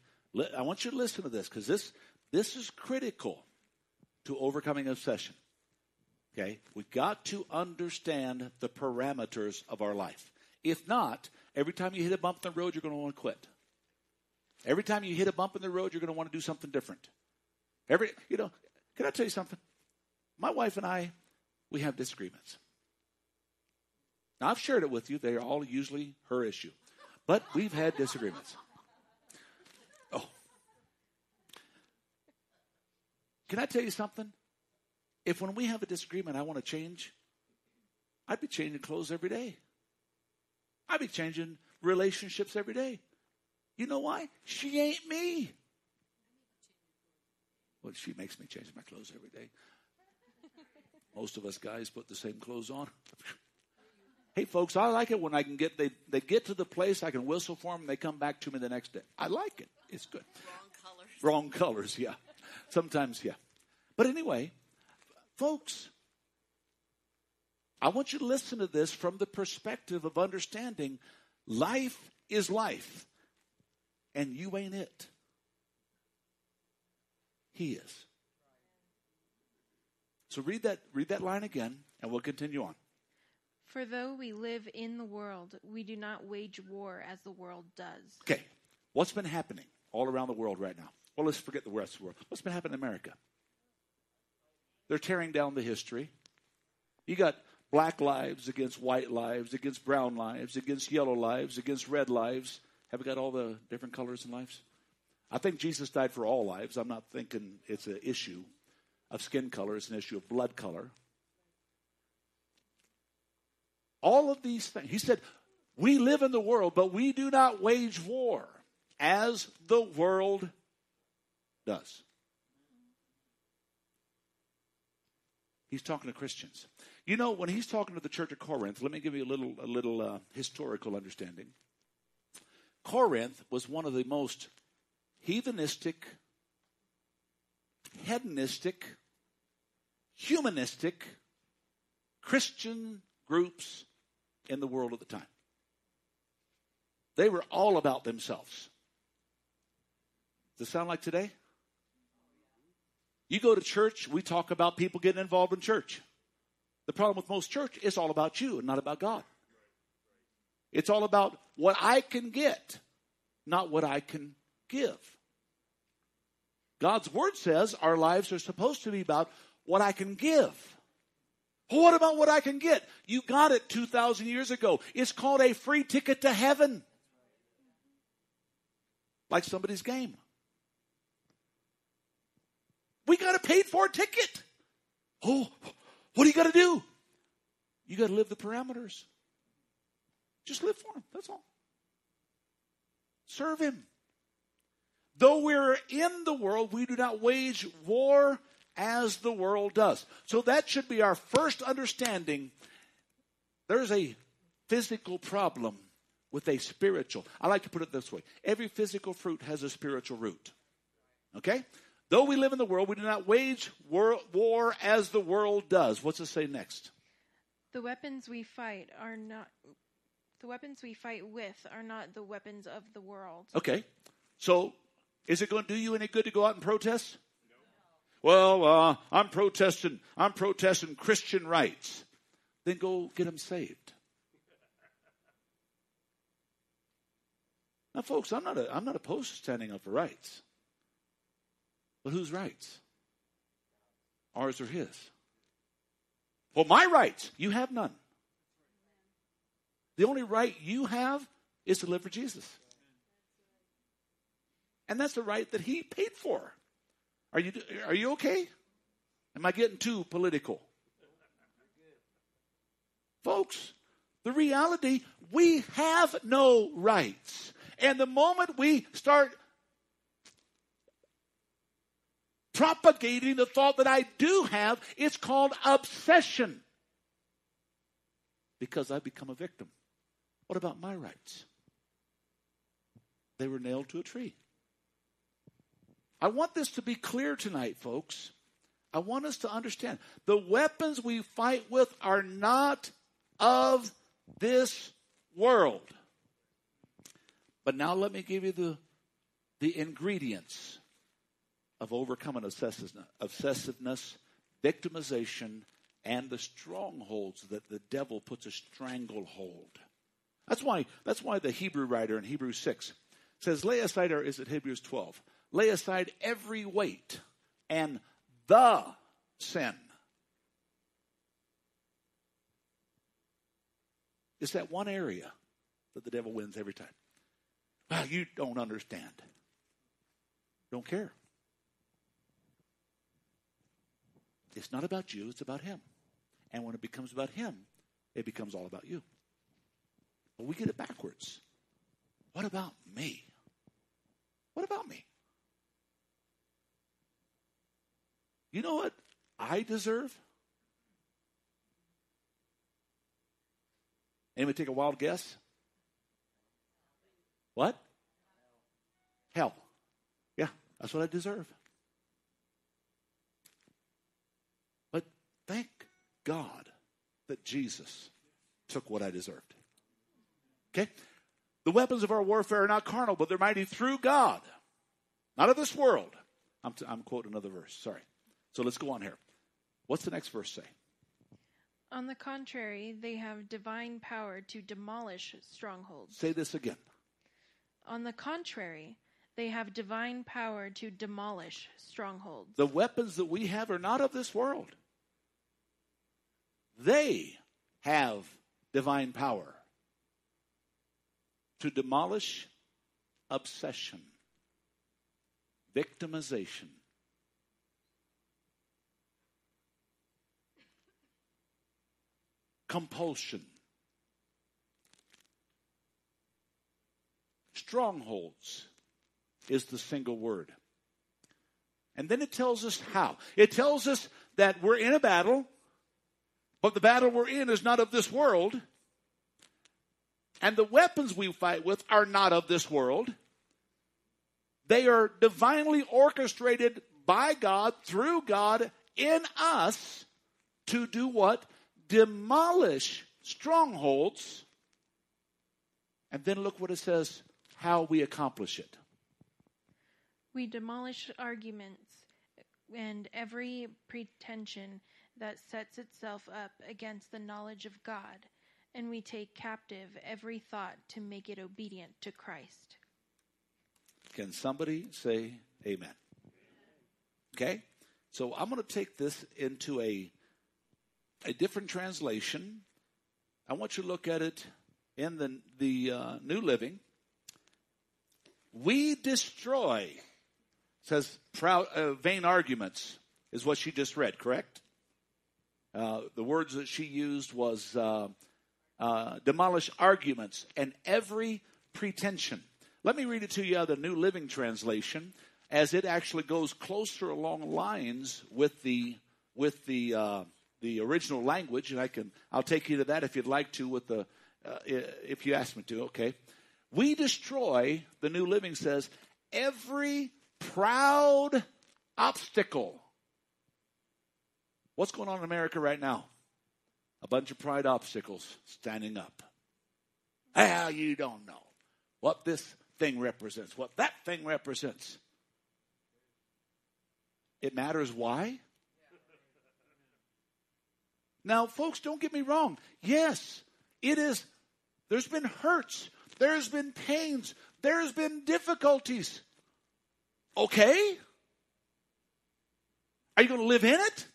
I want you to listen to this because this this is critical to overcoming obsession. Okay. We've got to understand the parameters of our life. If not, every time you hit a bump in the road, you're going to want to quit. Every time you hit a bump in the road, you're going to want to do something different. Every, you know, can I tell you something? My wife and I, we have disagreements. Now, I've shared it with you. They are all usually her issue. But we've had disagreements. Oh. Can I tell you something? If when we have a disagreement, I want to change, I'd be changing clothes every day. I'd be changing relationships every day. You know why? She ain't me. Well, she makes me change my clothes every day. Most of us guys put the same clothes on. hey, folks, I like it when I can get they they get to the place I can whistle for them. and They come back to me the next day. I like it. It's good. Wrong colors. Wrong colors, yeah. Sometimes, yeah. But anyway, folks, I want you to listen to this from the perspective of understanding life is life, and you ain't it. He is. So read that read that line again, and we'll continue on. For though we live in the world, we do not wage war as the world does. Okay, what's been happening all around the world right now? Well, let's forget the rest of the world. What's been happening in America? They're tearing down the history. You got black lives against white lives, against brown lives, against yellow lives, against red lives. Have we got all the different colors in lives? I think Jesus died for all lives. I'm not thinking it's an issue of skin color, it's an issue of blood color. All of these things. He said, We live in the world, but we do not wage war as the world does. He's talking to Christians. You know, when he's talking to the church of Corinth, let me give you a little, a little uh, historical understanding. Corinth was one of the most heathenistic, hedonistic, humanistic Christian groups in the world at the time. They were all about themselves. Does it sound like today? You go to church, we talk about people getting involved in church. The problem with most church, is all about you and not about God. It's all about what I can get, not what I can give. God's word says our lives are supposed to be about what I can give. Well, what about what I can get? You got it 2,000 years ago. It's called a free ticket to heaven. Like somebody's game. We got a paid for ticket. Oh, what do you got to do? You got to live the parameters. Just live for Him. That's all. Serve Him. Though we're in the world, we do not wage war as the world does. So that should be our first understanding. There's a physical problem with a spiritual. I like to put it this way every physical fruit has a spiritual root. Okay? Though we live in the world, we do not wage war, war as the world does. What's it say next? The weapons we fight are not the weapons we fight with are not the weapons of the world. Okay. So, is it going to do you any good to go out and protest? No. Well, uh, I'm protesting. I'm protesting Christian rights. Then go get them saved. Now, folks, I'm not, a, I'm not opposed to standing up for rights. But whose rights? Ours or his? Well, my rights, you have none. The only right you have is to live for Jesus. And that's the right that he paid for. Are you, are you okay? Am I getting too political? Folks, the reality, we have no rights. And the moment we start propagating the thought that I do have, it's called obsession. Because I become a victim. What about my rights? They were nailed to a tree. I want this to be clear tonight, folks. I want us to understand the weapons we fight with are not of this world. But now let me give you the, the ingredients of overcoming obsessiveness, victimization, and the strongholds that the devil puts a stranglehold. That's why, that's why the Hebrew writer in Hebrews 6 says, lay aside, or is it Hebrews 12? Lay aside every weight and the sin. It's that one area that the devil wins every time. Well, you don't understand. Don't care. It's not about you, it's about him. And when it becomes about him, it becomes all about you. But we get it backwards. What about me? What about me? You know what I deserve? Anybody take a wild guess? What? Hell. Yeah, that's what I deserve. But thank God that Jesus took what I deserved. Okay? The weapons of our warfare are not carnal, but they're mighty through God, not of this world. I'm, t- I'm quoting another verse. Sorry. So let's go on here. What's the next verse say? On the contrary, they have divine power to demolish strongholds. Say this again. On the contrary, they have divine power to demolish strongholds. The weapons that we have are not of this world. They have divine power to demolish obsession, victimization, compulsion, strongholds is the single word. And then it tells us how. It tells us that we're in a battle, but the battle we're in is not of this world. And the weapons we fight with are not of this world. They are divinely orchestrated by God, through God, in us to do what? Demolish strongholds. And then look what it says how we accomplish it. We demolish arguments and every pretension that sets itself up against the knowledge of God, and we take captive every thought to make it obedient to Christ. Can somebody say amen? Okay? So I'm going to take this into a a different translation. I want you to look at it in the the uh, New Living. We destroy says proud uh, vain arguments is what she just read, correct? Uh, the words that she used was uh, uh, demolish arguments and every pretension. Let me read it to you out of the New Living Translation, as it actually goes closer along lines with the with the uh, the original language, and I can I'll take you to that if you'd like to with the uh, if you ask me to. Okay, we destroy. The New Living says every proud obstacle. What's going on in America right now? A bunch of pride obstacles standing up. How you don't know what this thing represents, what that thing represents. It matters why? Now, folks, don't get me wrong. Yes, it is. There's been hurts. There's been pains. There's been difficulties. Okay? Are you going to live in it?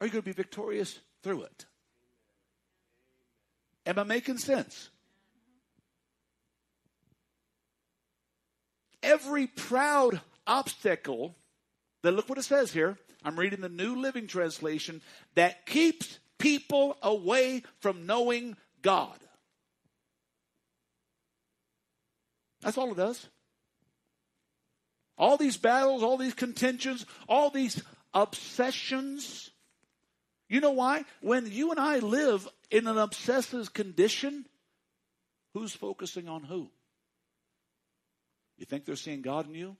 Are you going to be victorious through it? Am I making sense? Every proud obstacle, then look what it says here. I'm reading the New Living Translation that keeps people away from knowing God. That's all it does. All these battles, all these contentions, all these obsessions. You know why? When you and I live in an obsessive condition, who's focusing on who? You think they're seeing God in you?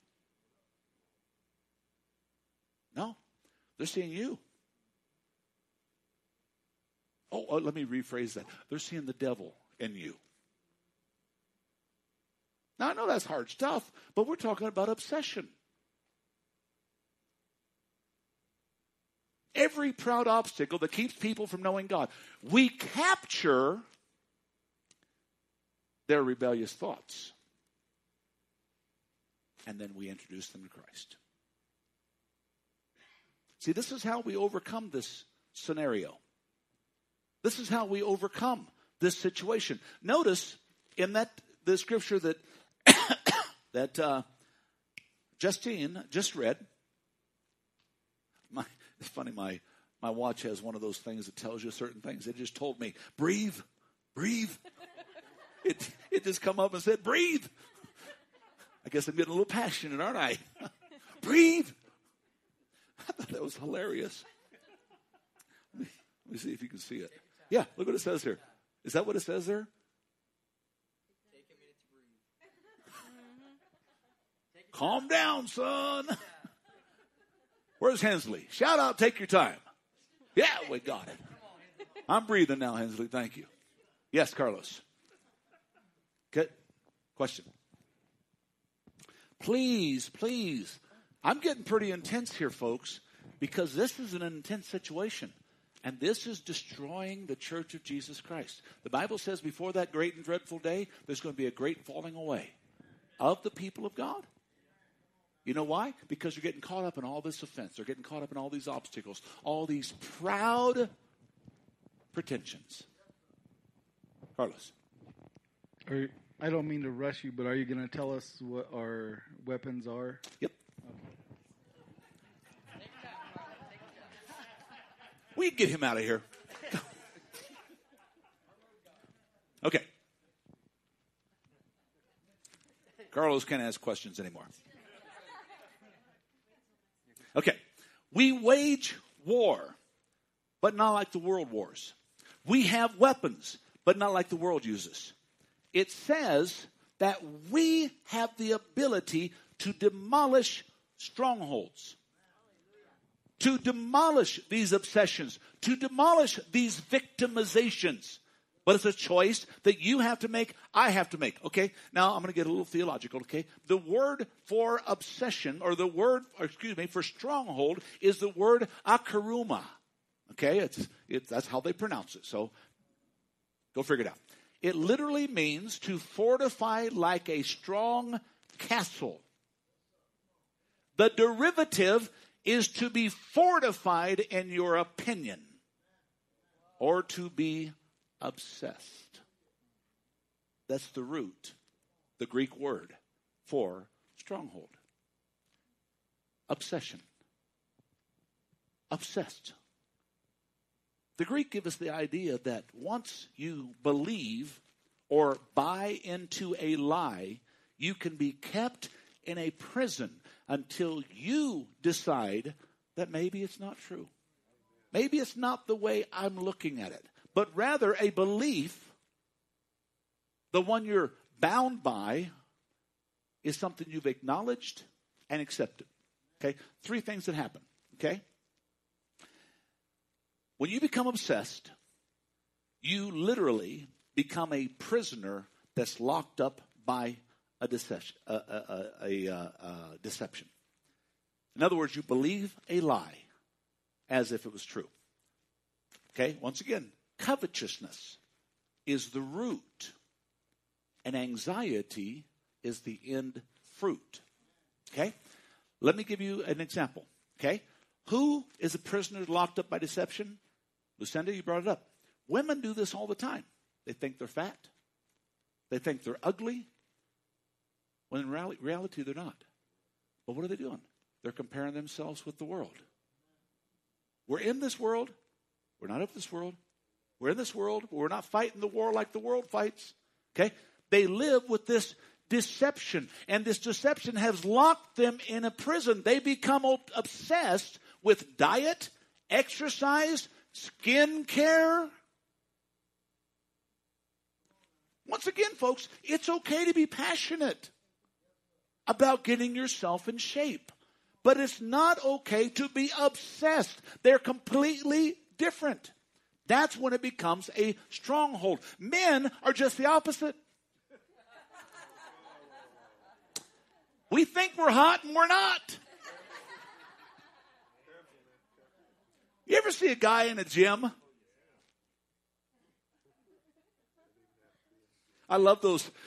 No, they're seeing you. Oh, oh, let me rephrase that. They're seeing the devil in you. Now, I know that's hard stuff, but we're talking about obsession. Every proud obstacle that keeps people from knowing God. We capture their rebellious thoughts. And then we introduce them to Christ. See, this is how we overcome this scenario. This is how we overcome this situation. Notice in that the scripture that that uh, Justine just read. My, it's funny, my, my watch has one of those things that tells you certain things. It just told me, breathe, breathe. it, it just come up and said, breathe. I guess I'm getting a little passionate, aren't I? breathe. I thought that was hilarious. Let me, let me see if you can see it. Yeah, look what it says here. Is that what it says there? Take a minute to breathe. Calm down, son. Where's Hensley? Shout out, take your time. Yeah, we got it. I'm breathing now, Hensley. Thank you. Yes, Carlos. Okay. Question. Please, please. I'm getting pretty intense here, folks, because this is an intense situation. And this is destroying the church of Jesus Christ. The Bible says before that great and dreadful day, there's going to be a great falling away of the people of God. You know why? Because you're getting caught up in all this offense. They're getting caught up in all these obstacles, all these proud pretensions. Carlos. Are, I don't mean to rush you, but are you going to tell us what our weapons are? Yep. We get him out of here. okay. Carlos can't ask questions anymore. Okay. We wage war, but not like the world wars. We have weapons, but not like the world uses. It says that we have the ability to demolish strongholds, to demolish these obsessions, to demolish these victimizations. But it's a choice that you have to make, I have to make. Okay? Now I'm going to get a little theological, okay? The word for obsession, or the word, or excuse me, for stronghold is the word ochuroma. Okay? It's, it's, that's how they pronounce it. So go figure it out. It literally means to fortify like a strong castle. The derivative is to be fortified in your opinion or to be obsessed. That's the root, the Greek word for stronghold. Obsession. obsessed. The Greek gives us the idea that once you believe or buy into a lie, you can be kept in a prison until you decide that maybe it's not true. Maybe it's not the way I'm looking at it, but rather a belief, the one you're bound by, is something you've acknowledged and accepted. Okay? Three things that happen. Okay? When you become obsessed, you literally become a prisoner that's locked up by a deception. A, a, a, uh, a, deception. In other words, you believe a lie as if it was true. Okay, once again, covetousness is the root, and anxiety is the end fruit. Okay, let me give you an example. Okay, who is a prisoner locked up by deception? Lucinda, you brought it up. Women do this all the time. They think they're fat. They think they're ugly. When in reality, they're not. But what are they doing? They're comparing themselves with the world. We're in this world. We're not of this world. We're in this world, but we're not fighting the war like the world fights. Okay? They live with this deception, and this deception has locked them in a prison. They become obsessed with diet, exercise, skin care. Once again, folks, it's okay to be passionate about getting yourself in shape. But it's not okay to be obsessed. They're completely different. That's when it becomes a stronghold. Men are just the opposite. We think we're hot and we're not. You ever see a guy in a gym? I love those.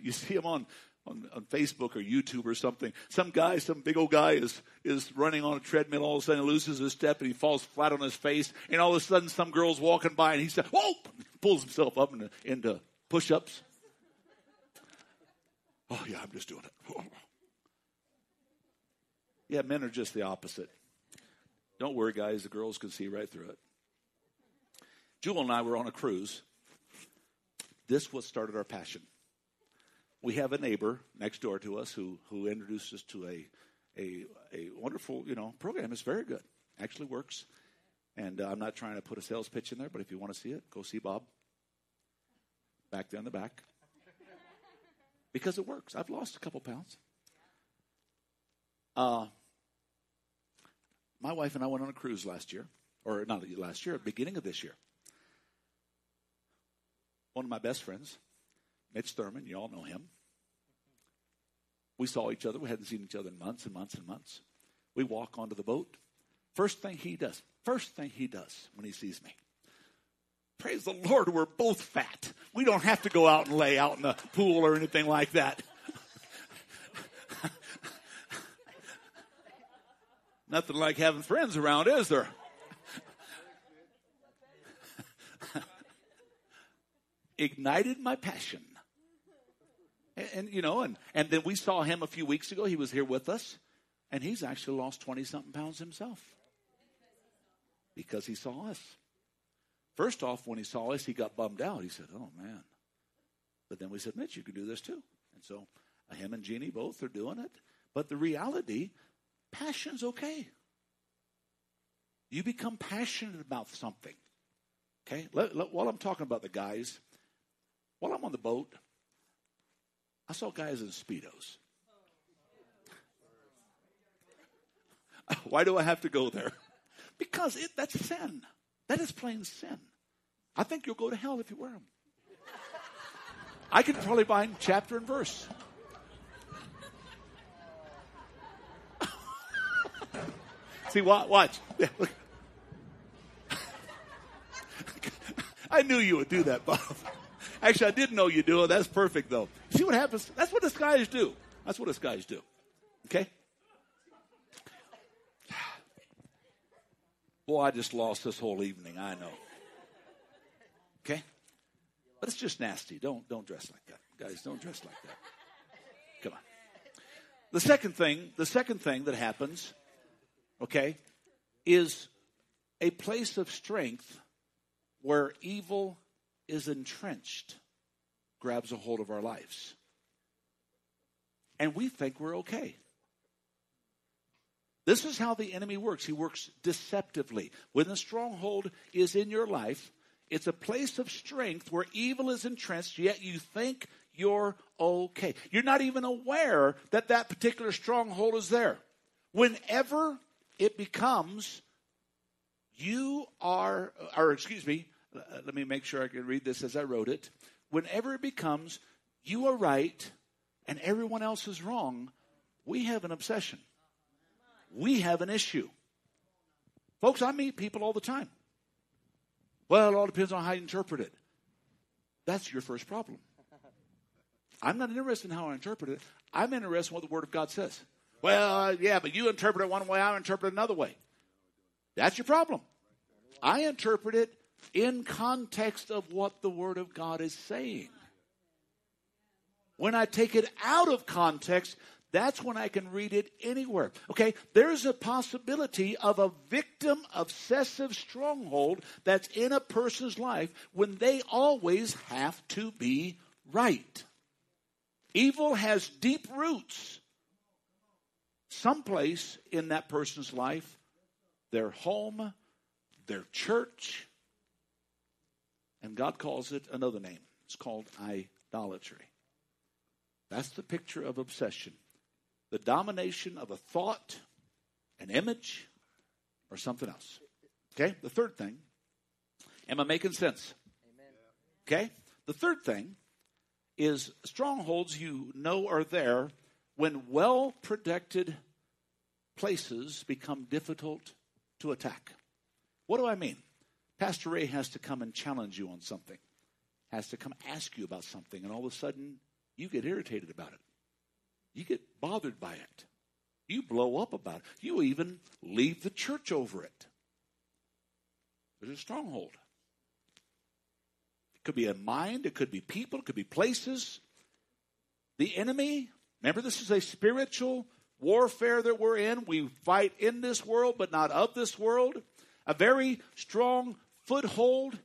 You see him on on, on, Facebook or YouTube or something. Some guy, some big old guy is, is running on a treadmill. All of a sudden, he loses his step and he falls flat on his face. And all of a sudden, some girl's walking by and he says, "Whoa!" Pulls himself up into, into push-ups. Oh yeah, I'm just doing it. yeah, men are just the opposite. Don't worry, guys. The girls can see right through it. Jewel and I were on a cruise. This was started our passion we have a neighbor next door to us who who introduced us to a a a wonderful you know program. It's very good. Actually works. And uh, I'm not trying to put a sales pitch in there, but if you want to see it, go see Bob. Back there in the back. Because it works. I've lost a couple pounds. Uh, my wife and I went on a cruise last year, or not last year, beginning of this year. One of my best friends, Mitch Thurman, you all know him. We saw each other. We hadn't seen each other in months and months and months. We walk onto the boat. First thing he does, first thing he does when he sees me. Praise the Lord, we're both fat. We don't have to go out and lay out in the pool or anything like that. Nothing like having friends around, is there? Ignited my passion and, and, you know, and, and then we saw him a few weeks ago. He was here with us, and he's actually lost 20 something pounds himself because he saw us. First off, when he saw us, he got bummed out. He said, Oh, man. But then we said, Mitch, you could do this too. And so uh, him and Jeannie both are doing it. But the reality, passion's okay. You become passionate about something. Okay? Let, let, while I'm talking about the guys, while I'm on the boat, I saw guys in Speedos. Why do I have to go there? Because it, that's sin. That is plain sin. I think you'll go to hell if you wear them. I could probably find chapter and verse. See, watch. watch. I knew you would do that, Bob. Actually, I didn't know you do it. That's perfect, though. See what happens? That's what us guys do. That's what us guys do. Okay? Boy, I just lost this whole evening. I know. Okay? But it's just nasty. Don't don't dress like that. Guys, don't dress like that. Come on. The second thing, the second thing that happens, okay, is a place of strength where evil is entrenched grabs a hold of our lives. And we think we're okay. This is how the enemy works. He works deceptively. When the stronghold is in your life, it's a place of strength where evil is entrenched, yet you think you're okay. You're not even aware that that particular stronghold is there. Whenever it becomes, you are, or excuse me, let me make sure I can read this as I wrote it. Whenever it becomes, you are right and everyone else is wrong, we have an obsession we have an issue. Folks, I meet people all the time. Well, it all depends on how you interpret it. That's your first problem. I'm not interested in how I interpret it. I'm interested in what the Word of God says. Well, uh, yeah, but you interpret it one way, I interpret it another way. That's your problem. I interpret it in context of what the Word of God is saying. When I take it out of context, that's when I can read it anywhere. Okay, there's a possibility of a victim obsessive stronghold that's in a person's life when they always have to be right. Evil has deep roots someplace in that person's life, their home, their church, and God calls it another name. It's called idolatry. That's the picture of obsession the domination of a thought, an image, or something else. Okay? The third thing, am I making sense? Amen. Okay? The third thing is strongholds you know are there when well protected places become difficult to attack. What do I mean? Pastor Ray has to come and challenge you on something, has to come ask you about something, and all of a sudden you get irritated about it. You get bothered by it. You blow up about it. You even leave the church over it. There's a stronghold. It could be a mind, it could be people, it could be places. The enemy, remember, this is a spiritual warfare that we're in. We fight in this world, but not of this world. A very strong foothold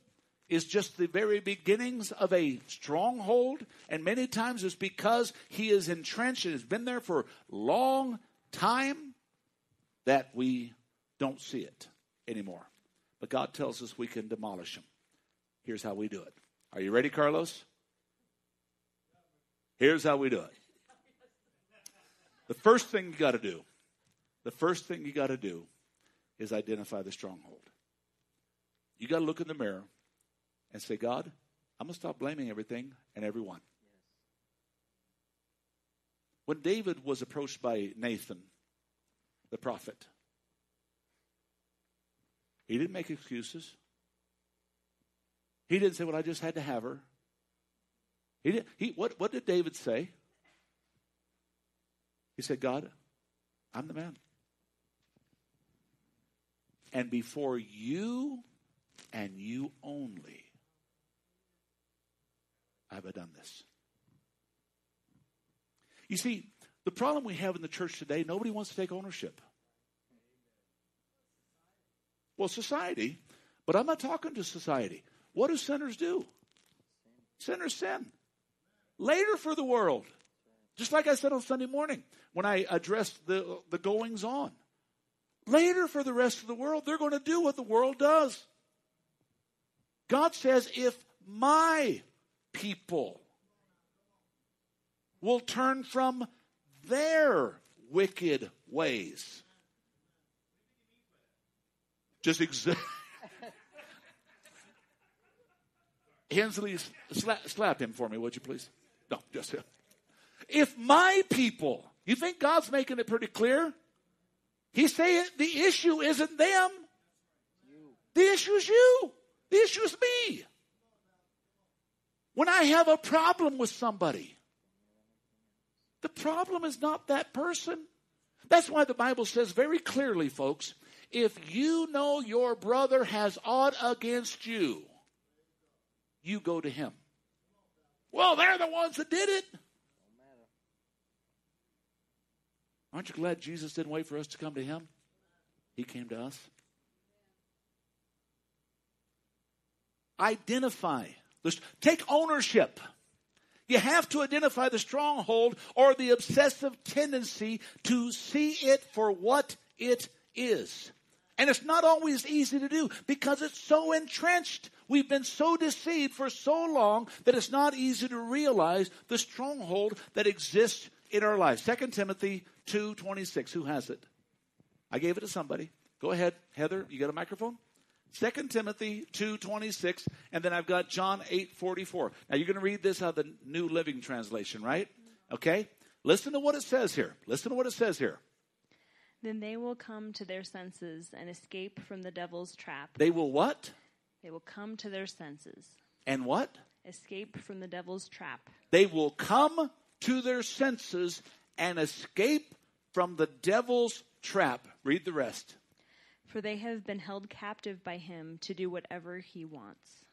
is just the very beginnings of a stronghold. And many times it's because he is entrenched and has been there for a long time that we don't see it anymore. But God tells us we can demolish them. Here's how we do it. Are you ready, Carlos? Here's how we do it. The first thing you got to do, the first thing you got to do is identify the stronghold. You got to look in the mirror and say, God, I'm going to stop blaming everything and everyone. When David was approached by Nathan, the prophet, he didn't make excuses. He didn't say, Well, I just had to have her. He did, he, what, what did David say? He said, God, I'm the man. And before you and you only I done this? You see, the problem we have in the church today, nobody wants to take ownership. Well, society, but I'm not talking to society. What do sinners do? Sinners sin. Later for the world. Just like I said on Sunday morning when I addressed the, the goings on. Later for the rest of the world, they're going to do what the world does. God says, if my people will turn from their wicked ways. Just exactly. Hensley, slap, slap him for me, would you please? No, just him. If my people, you think God's making it pretty clear? He's saying the issue isn't them. The issue is you. The issue is me. When I have a problem with somebody, the problem is not that person. That's why the Bible says very clearly, folks, if you know your brother has aught against you, you go to him. Well, they're the ones that did it. Aren't you glad Jesus didn't wait for us to come to him? He came to us. Identify. Take ownership. You have to identify the stronghold or the obsessive tendency to see it for what it is. And it's not always easy to do because it's so entrenched. We've been so deceived for so long that it's not easy to realize the stronghold that exists in our lives. 2 Timothy 2:26. Who has it? I gave it to somebody. Go ahead, Heather. You got a microphone? 2 Timothy 2.26, and then I've got John 8.44. Now you're going to read this out of the New Living Translation, right? Okay? Listen to what it says here. Listen to what it says here. Then they will come to their senses and escape from the devil's trap. They will what? They will come to their senses. And what? Escape from the devil's trap. They will come to their senses and escape from the devil's trap. Read the rest for they have been held captive by him to do whatever he wants.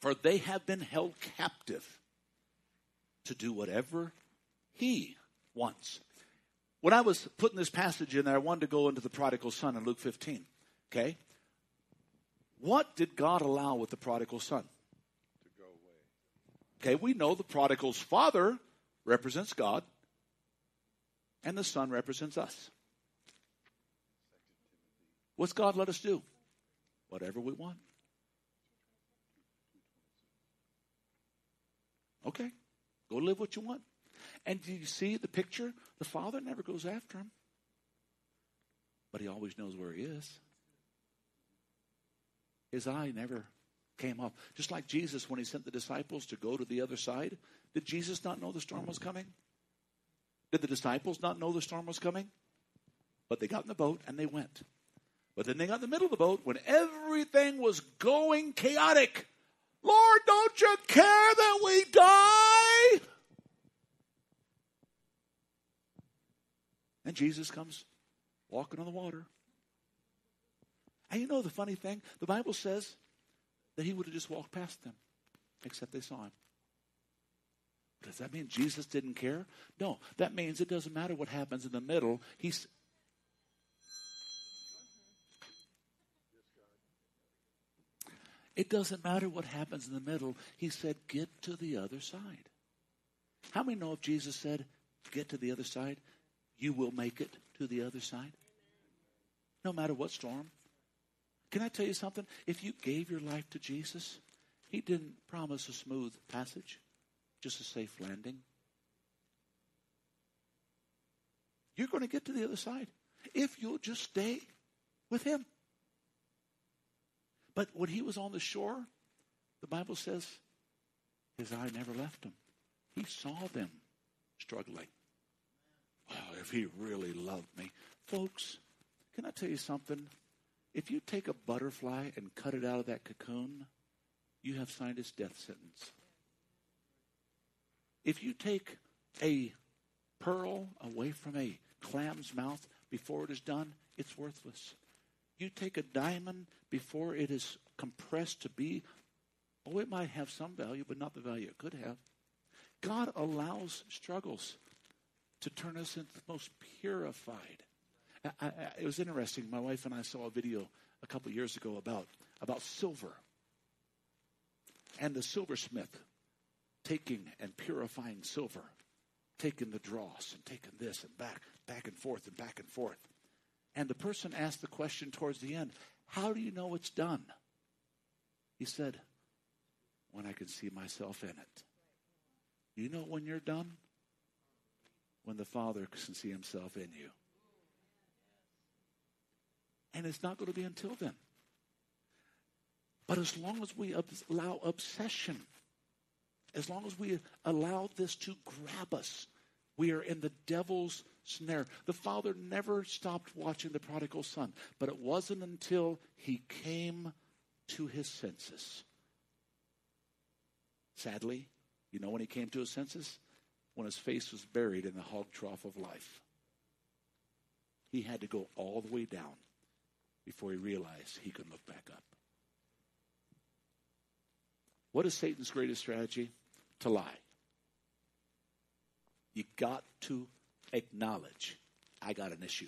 For they have been held captive to do whatever he wants. When I was putting this passage in there, I wanted to go into the prodigal son in Luke 15. Okay? What did God allow with the prodigal son? To go away. Okay, we know the prodigal's father represents God, and the son represents us. What's God let us do? Whatever we want. Okay, go live what you want. And do you see the picture? The father never goes after him, but he always knows where he is. His eye never came off. Just like Jesus, when he sent the disciples to go to the other side, did Jesus not know the storm was coming? Did the disciples not know the storm was coming? But they got in the boat and they went. But then they got in the middle of the boat when everything was going chaotic. Lord, don't you care that we die? And Jesus comes walking on the water. And you know the funny thing? The Bible says that he would have just walked past them, except they saw him. Does that mean Jesus didn't care? No, that means it doesn't matter what happens in the middle. He's It doesn't matter what happens in the middle. He said, get to the other side. How many know if Jesus said, get to the other side, you will make it to the other side? No matter what storm. Can I tell you something? If you gave your life to Jesus, He didn't promise a smooth passage, just a safe landing. You're going to get to the other side if you'll just stay with Him. But when he was on the shore, the Bible says his eye never left him. He saw them struggling. Wow, if he really loved me. Folks, can I tell you something? If you take a butterfly and cut it out of that cocoon, you have signed its death sentence. If you take a pearl away from a clam's mouth before it is done, it's worthless. You take a diamond before it is compressed to be, oh, it might have some value, but not the value it could have. God allows struggles to turn us into the most purified. I, I, it was interesting. My wife and I saw a video a couple years ago about, about silver and the silversmith taking and purifying silver, taking the dross and taking this and back, back and forth and back and forth. And the person asked the question towards the end How do you know it's done? He said, When I can see myself in it. You know when you're done? When the Father can see himself in you. And it's not going to be until then. But as long as we allow obsession, as long as we allow this to grab us, we are in the devil's snare. The father never stopped watching the prodigal son, but it wasn't until he came to his senses. Sadly, you know when he came to his senses? When his face was buried in the hog trough of life. He had to go all the way down before he realized he could look back up. What is Satan's greatest strategy? To lie. You got to acknowledge I got an issue.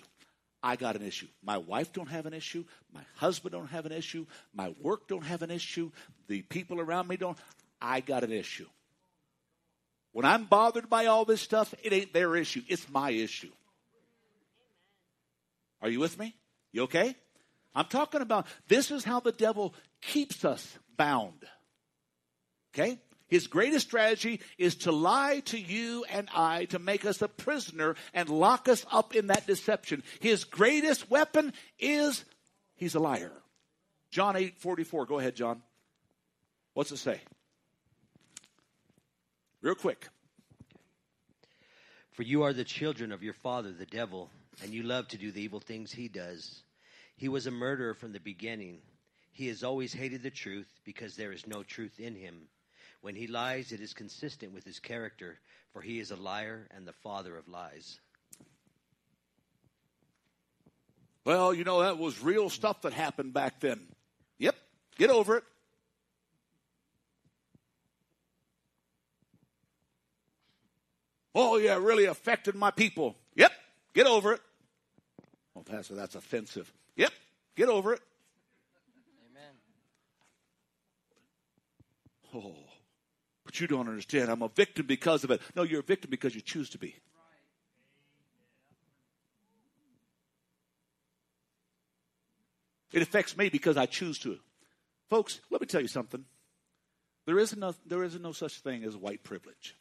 I got an issue. My wife don't have an issue. My husband don't have an issue. My work don't have an issue. The people around me don't. I got an issue. When I'm bothered by all this stuff, it ain't their issue. It's my issue. Are you with me? You okay? I'm talking about this is how the devil keeps us bound. Okay? His greatest strategy is to lie to you and I to make us a prisoner and lock us up in that deception. His greatest weapon is he's a liar. John 8 44. Go ahead, John. What's it say? Real quick. For you are the children of your father, the devil, and you love to do the evil things he does. He was a murderer from the beginning. He has always hated the truth because there is no truth in him. When he lies, it is consistent with his character, for he is a liar and the father of lies. Well, you know, that was real stuff that happened back then. Yep, get over it. Oh, yeah, it really affected my people. Yep, get over it. Oh, Pastor, that's offensive. Yep, get over it. Amen. Oh, but you don't understand. I'm a victim because of it. No, you're a victim because you choose to be. It affects me because I choose to. Folks, let me tell you something. There is no, there is no such thing as white privilege.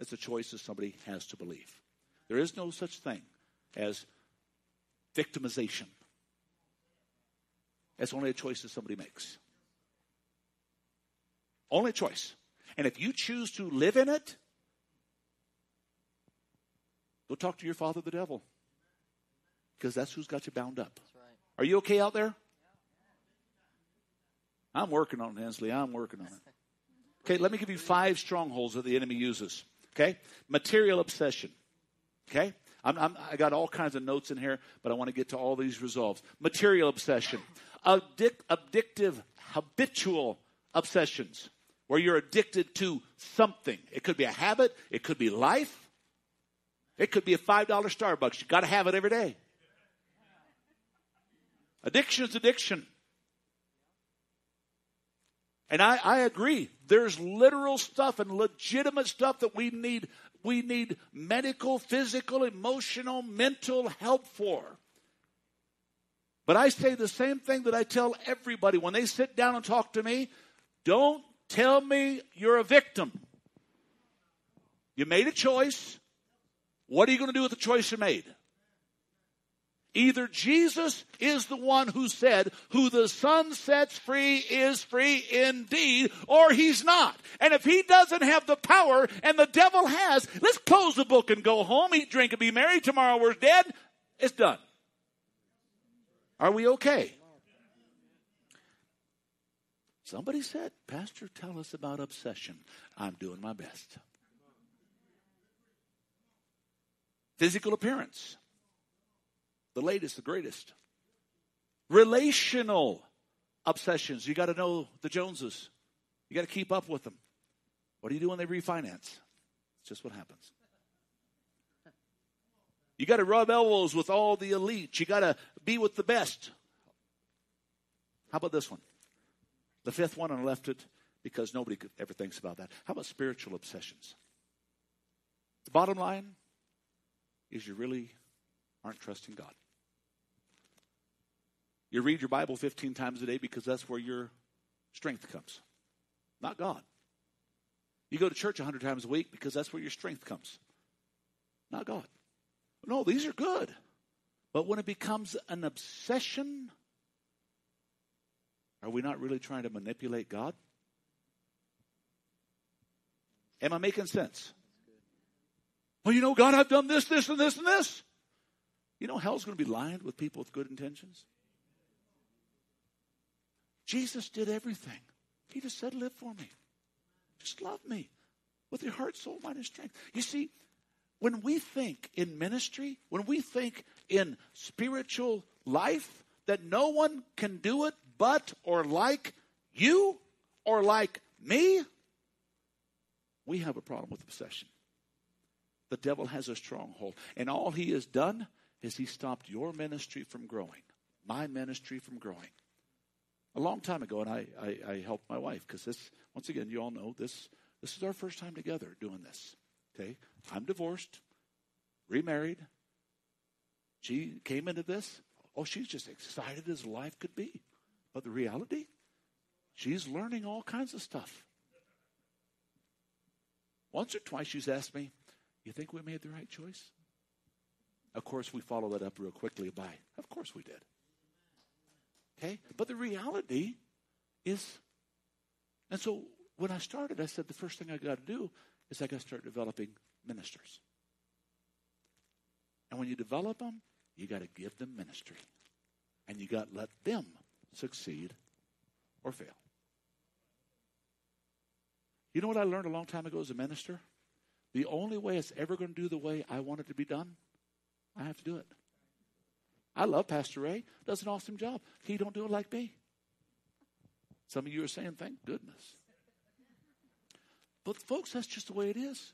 It's a choice that somebody has to believe. There is no such thing as victimization. It's only a choice that somebody makes. Only a choice. And if you choose to live in it, go talk to your father, the devil. Because that's who's got you bound up. Right. Are you okay out there? I'm working on it, Hensley. I'm working on it. Okay, let me give you five strongholds that the enemy uses. Okay, material obsession. Okay, I'm, I'm, i got all kinds of notes in here, but I want to get to all these resolves. Material obsession, Addic- addictive, habitual obsessions, where you're addicted to something. It could be a habit. It could be life. It could be a five dollar Starbucks. You got to have it every day. Addiction is addiction. And I, I agree. There's literal stuff and legitimate stuff that we need. We need medical, physical, emotional, mental help for. But I say the same thing that I tell everybody when they sit down and talk to me. Don't tell me you're a victim. You made a choice. What are you going to do with the choice you made? Either Jesus is the one who said, who the Son sets free is free indeed, or he's not. And if he doesn't have the power and the devil has, let's close the book and go home, eat, drink, and be merry. Tomorrow we're dead. It's done. Are we okay? Somebody said, Pastor, tell us about obsession. I'm doing my best. Physical appearance the latest, the greatest. Relational obsessions. You got to know the Joneses. You got to keep up with them. What do you do when they refinance? It's just what happens. You got to rub elbows with all the elite. You got to be with the best. How about this one? The fifth one, and I left it because nobody ever thinks about that. How about spiritual obsessions? The bottom line is you really aren't trusting God. You read your Bible 15 times a day because that's where your strength comes, not God. You go to church 100 times a week because that's where your strength comes, not God. No, these are good. But when it becomes an obsession, are we not really trying to manipulate God? Am I making sense? Well, you know, God, I've done this, this, and this, and this. You know, hell's going to be lined with people with good intentions. Jesus did everything. He just said, Live for me. Just love me with your heart, soul, mind, and strength. You see, when we think in ministry, when we think in spiritual life, that no one can do it but or like you or like me, we have a problem with obsession. the devil has a stronghold. And all he has done is he stopped your ministry from growing, my ministry from growing. A long time ago, and I, I, I helped my wife because this, once again, you all know this. This is our first time together doing this. Okay, I'm divorced, remarried. She came into this. Oh, she's just excited as life could be. But the reality, she's learning all kinds of stuff. Once or twice she's asked me, You think we made the right choice? Of course, we follow that up real quickly by, Of course we did. Okay? But the reality is, and so when I started, I said the first thing I got to do is I got to start developing ministers. And when you develop them, you got to give them ministry. And you got to let them succeed or fail. You know what I learned a long time ago as a minister? The only way it's ever going to do the way I want it to be done, I have to do it. I love Pastor Ray. Does an awesome job. He don't do it like me. Some of you are saying, thank goodness. But folks, that's just the way it is.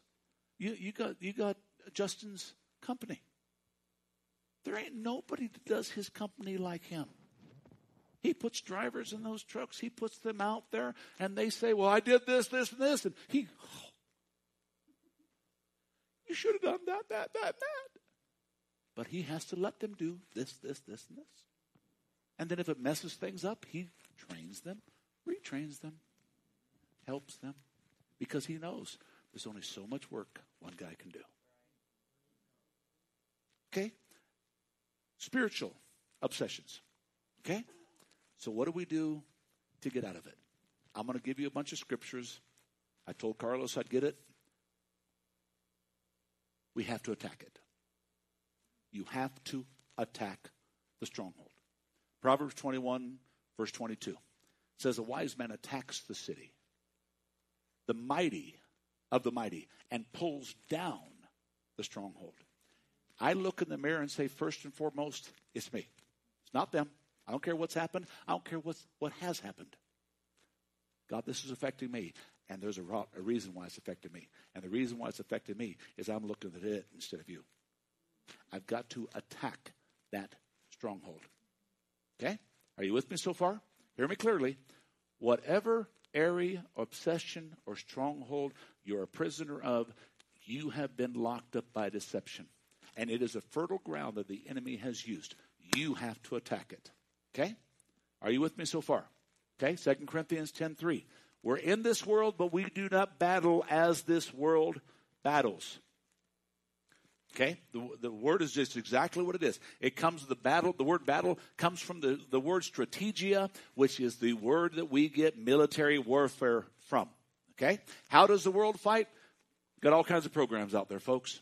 You, you got you got Justin's company. There ain't nobody that does his company like him. He puts drivers in those trucks. He puts them out there, and they say, "Well, I did this, this, and this," and he, oh, you should have done that, that, that, that. But he has to let them do this, this, this, and this. And then if it messes things up, he trains them, retrains them, helps them, because he knows there's only so much work one guy can do. Okay? Spiritual obsessions. Okay? So, what do we do to get out of it? I'm going to give you a bunch of scriptures. I told Carlos I'd get it. We have to attack it. You have to attack the stronghold. Proverbs 21, verse 22 says, A wise man attacks the city, the mighty of the mighty, and pulls down the stronghold. I look in the mirror and say, first and foremost, it's me. It's not them. I don't care what's happened. I don't care what's, what has happened. God, this is affecting me. And there's a, a reason why it's affecting me. And the reason why it's affecting me is I'm looking at it instead of you. I've got to attack that stronghold. Okay? Are you with me so far? Hear me clearly. Whatever area, obsession, or stronghold you're a prisoner of, you have been locked up by deception. And it is a fertile ground that the enemy has used. You have to attack it. Okay? Are you with me so far? Okay, 2 Corinthians 10:3. We're in this world, but we do not battle as this world battles. Okay? The, the word is just exactly what it is. It comes the battle, the word battle comes from the, the word strategia, which is the word that we get military warfare from. Okay? How does the world fight? Got all kinds of programs out there, folks.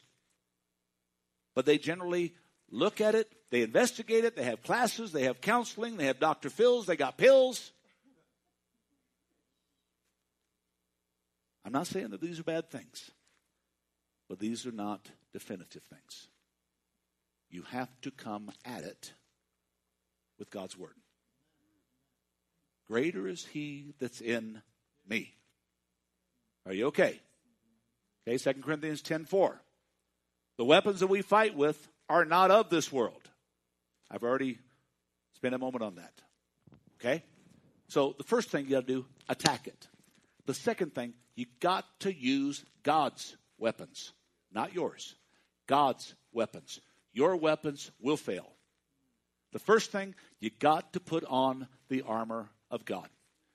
But they generally look at it, they investigate it, they have classes, they have counseling, they have Dr. Phil's, they got pills. I'm not saying that these are bad things, but these are not definitive things. You have to come at it with God's Word. Greater is He that's in me. Are you okay? Okay, 2 Corinthians 10 4. The weapons that we fight with are not of this world. I've already spent a moment on that. Okay? So the first thing you got to do, attack it. The second thing, you got to use God's weapons, not yours. God's weapons. Your weapons will fail. The first thing, you got to put on the armor of God.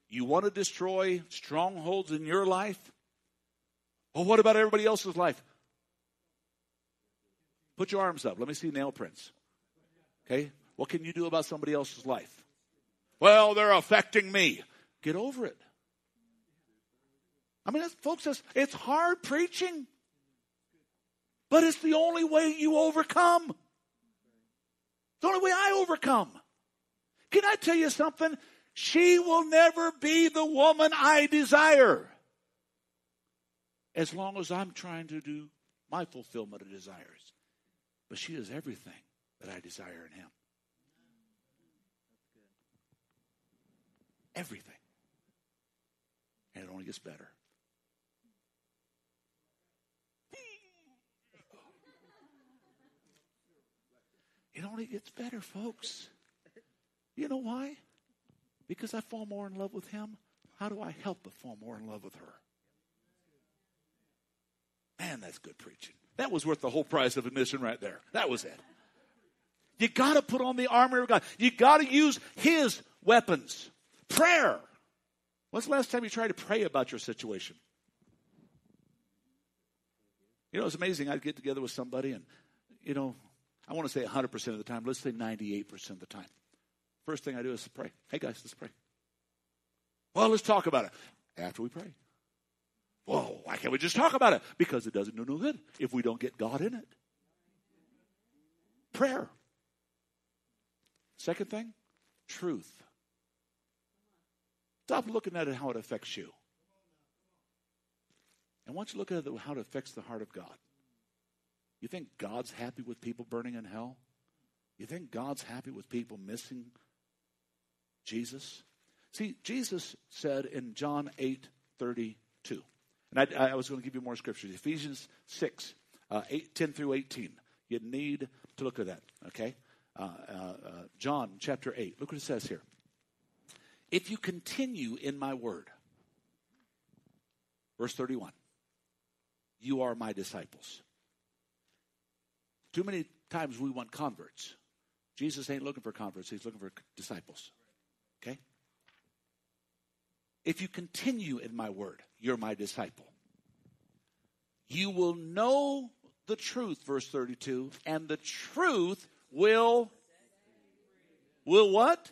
You want to destroy strongholds in your life? Well, what about everybody else's life? Put your arms up. Let me see nail prints. Okay? What can you do about somebody else's life? Well, they're affecting me. Get over it. I mean, folks, it's hard preaching, but it's the only way you overcome. It's the only way I overcome. Can I tell you something? She will never be the woman I desire as long as I'm trying to do my fulfillment of desires. But she is everything that I desire in Him. Everything. And it only gets better. Only gets better, folks. You know why? Because I fall more in love with him. How do I help but fall more in love with her? Man, that's good preaching. That was worth the whole price of admission right there. That was it. You got to put on the armor of God. You got to use His weapons. Prayer. When's the last time you tried to pray about your situation? You know, it's amazing. I'd get together with somebody, and, you know, I want to say 100% of the time. Let's say 98% of the time. First thing I do is pray. Hey, guys, let's pray. Well, let's talk about it after we pray. Whoa, why can't we just talk about it? Because it doesn't do no good if we don't get God in it. Prayer. Second thing, truth. Stop looking at it how it affects you. And once you look at it how it affects the heart of God, you think God's happy with people burning in hell? You think God's happy with people missing Jesus? See, Jesus said in John 8 32, and I, I was going to give you more scriptures. Ephesians 6, uh, 8, 10 through 18. You need to look at that, okay? Uh, uh, uh, John chapter 8. Look what it says here. If you continue in my word, verse 31, you are my disciples. Too many times we want converts. Jesus ain't looking for converts, he's looking for disciples. Okay? If you continue in my word, you're my disciple. You will know the truth, verse 32, and the truth will will what?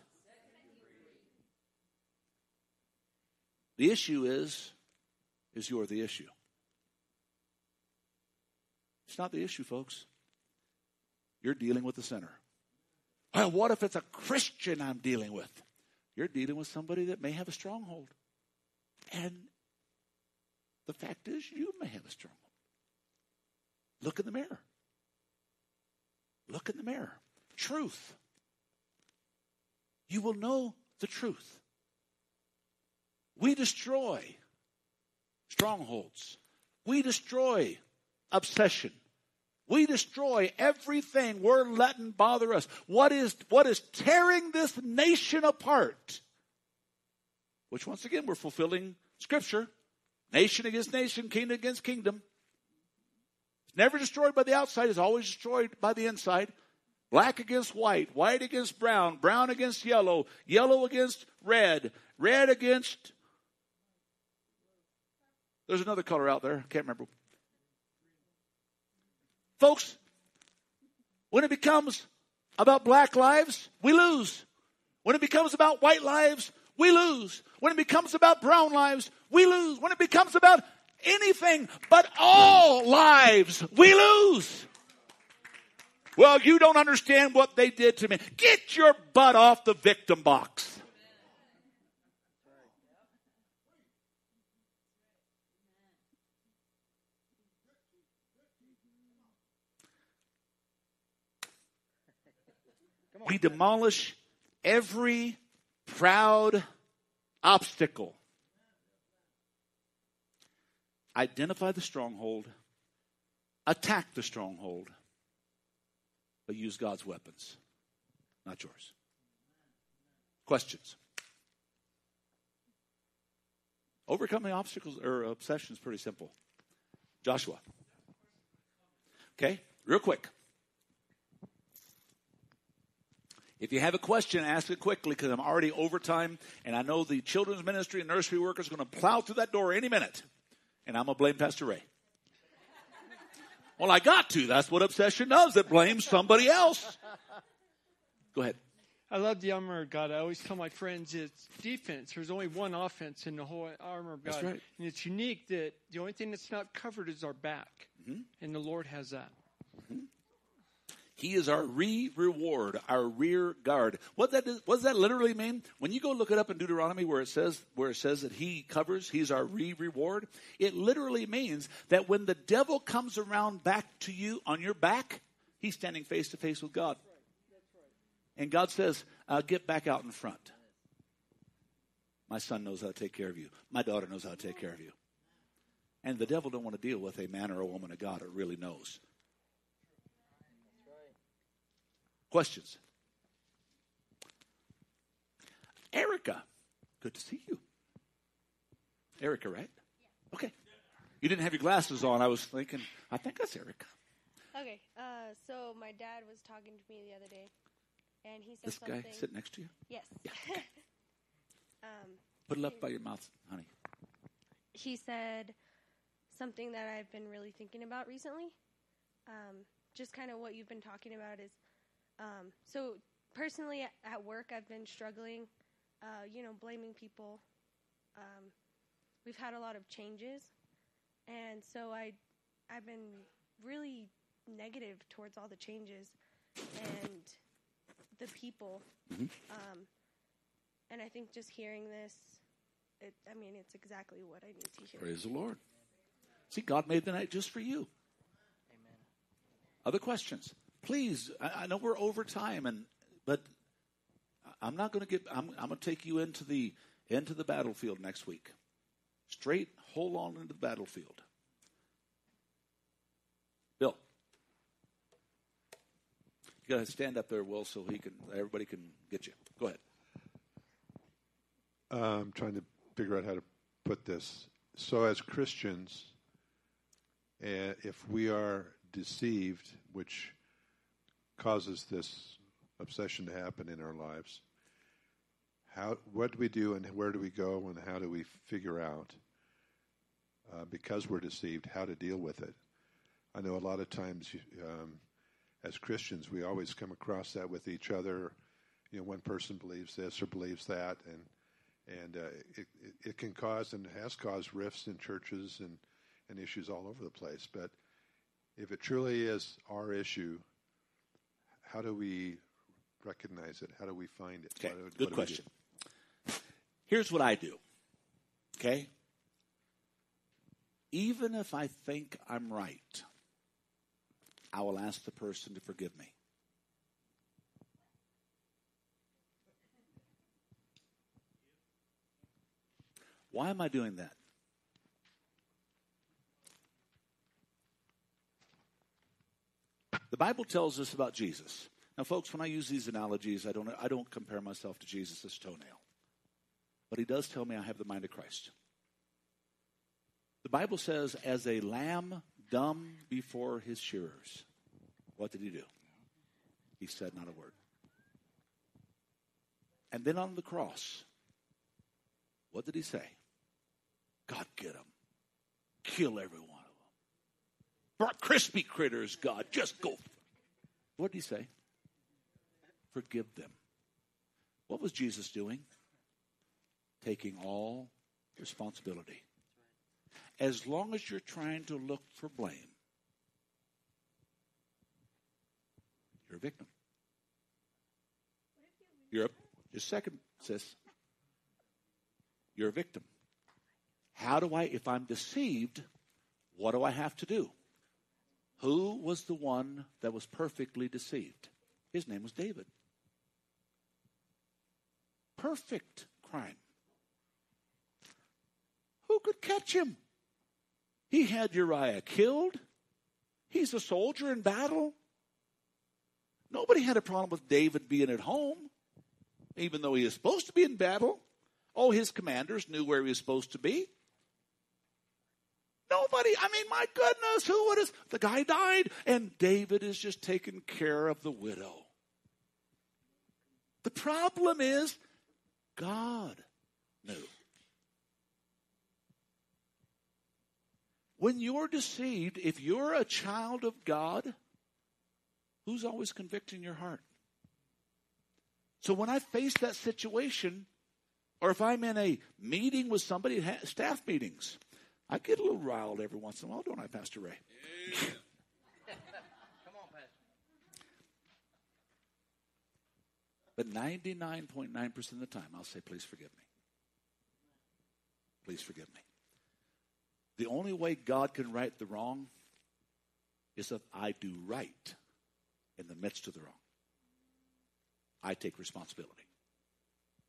The issue is is you're the issue. It's not the issue, folks. You're dealing with the sinner. Well, what if it's a Christian I'm dealing with? You're dealing with somebody that may have a stronghold. And the fact is, you may have a stronghold. Look in the mirror. Look in the mirror. Truth. You will know the truth. We destroy strongholds. We destroy obsession. We destroy everything we're letting bother us. What is, what is tearing this nation apart? Which, once again, we're fulfilling Scripture nation against nation, kingdom against kingdom. It's never destroyed by the outside, it's always destroyed by the inside. Black against white, white against brown, brown against yellow, yellow against red, red against. There's another color out there, I can't remember. Folks, when it becomes about black lives, we lose. When it becomes about white lives, we lose. When it becomes about brown lives, we lose. When it becomes about anything but all lives, we lose. Well, you don't understand what they did to me. Get your butt off the victim box. We demolish every proud obstacle. Identify the stronghold, attack the stronghold, but use God's weapons, not yours. Questions? Overcoming obstacles or obsessions is pretty simple. Joshua. Okay, real quick. If you have a question, ask it quickly because I'm already over time, and I know the children's ministry and nursery workers are going to plow through that door any minute, and I'm going to blame Pastor Ray. well, I got to. That's what obsession does. It blames somebody else. Go ahead. I love the armor of God. I always tell my friends it's defense. There's only one offense in the whole armor of God. Right. And it's unique that the only thing that's not covered is our back. Mm-hmm. And the Lord has that. He is our re reward, our rear guard. What that what does that literally mean? When you go look it up in Deuteronomy where it says where it says that he covers, he's our re reward, it literally means that when the devil comes around back to you on your back, he's standing face to face with God. And God says, uh, get back out in front. My son knows how to take care of you. My daughter knows how to take care of you. And the devil don't want to deal with a man or a woman of God who really knows. Questions? Erica, good to see you. Erica, right? Okay. You didn't have your glasses on. I was thinking, I think that's Erica. Okay, uh, so my dad was talking to me the other day, and he said This something. guy sitting next to you. Yes. um, Put it up by your mouth, honey. he said something that I've been really thinking about recently. Um, just kind of what you've been talking about is um, so personally at, at work I've been struggling, uh, you know, blaming people. Um, we've had a lot of changes, and so I I've been really negative towards all the changes and the people. Um, and I think just hearing this, it, I mean, it's exactly what I need to hear. Praise the Lord. See, God made the night just for you. Amen. Other questions? Please, I, I know we're over time, and but I'm not going to get. I'm, I'm going to take you into the into the battlefield next week. Straight, hold on into the battlefield. Bill, you got to stand up there, Will, so he can. Everybody can get you. Go ahead. I'm trying to figure out how to put this. So, as Christians, uh, if we are deceived, which causes this obsession to happen in our lives, how what do we do, and where do we go, and how do we figure out, uh, because we're deceived, how to deal with it? I know a lot of times, um, as Christians, we always come across that with each other. You know, one person believes this or believes that, and and uh, it, it, it can cause and has caused rifts in churches and, and issues all over the place. But if it truly is our issue, how do we recognize it? How do we find it? Okay, What do- what good question. Here's what I do. Okay? Even if I think I'm right, I will ask the person to forgive me. Why am I doing that? The Bible tells us about Jesus. Now, folks, when I use these analogies, I don't, I don't compare myself to Jesus' toenail. But he does tell me I have the mind of Christ. The Bible says, as a lamb dumb before his shearers, what did he do? He said not a word. And then on the cross, what did he say? God, get him. Kill every one of them. For crispy critters, God, just go. What did he say? Forgive them. What was Jesus doing? Taking all responsibility. As long as you're trying to look for blame, you're a victim. You're a, just second, sis. You're a victim. How do I, if I'm deceived, what do I have to do? Who was the one that was perfectly deceived? His name was David. Perfect crime. Who could catch him? He had Uriah killed. He's a soldier in battle. Nobody had a problem with David being at home, even though he is supposed to be in battle. Oh, his commanders knew where he was supposed to be. Nobody, I mean, my goodness, who would have? The guy died, and David is just taking care of the widow. The problem is, God knew. When you're deceived, if you're a child of God, who's always convicting your heart? So when I face that situation, or if I'm in a meeting with somebody, staff meetings, I get a little riled every once in a while, don't I, Pastor Ray? Yeah. Come on, Pastor. But 99.9% of the time, I'll say, please forgive me. Please forgive me. The only way God can right the wrong is if I do right in the midst of the wrong. I take responsibility.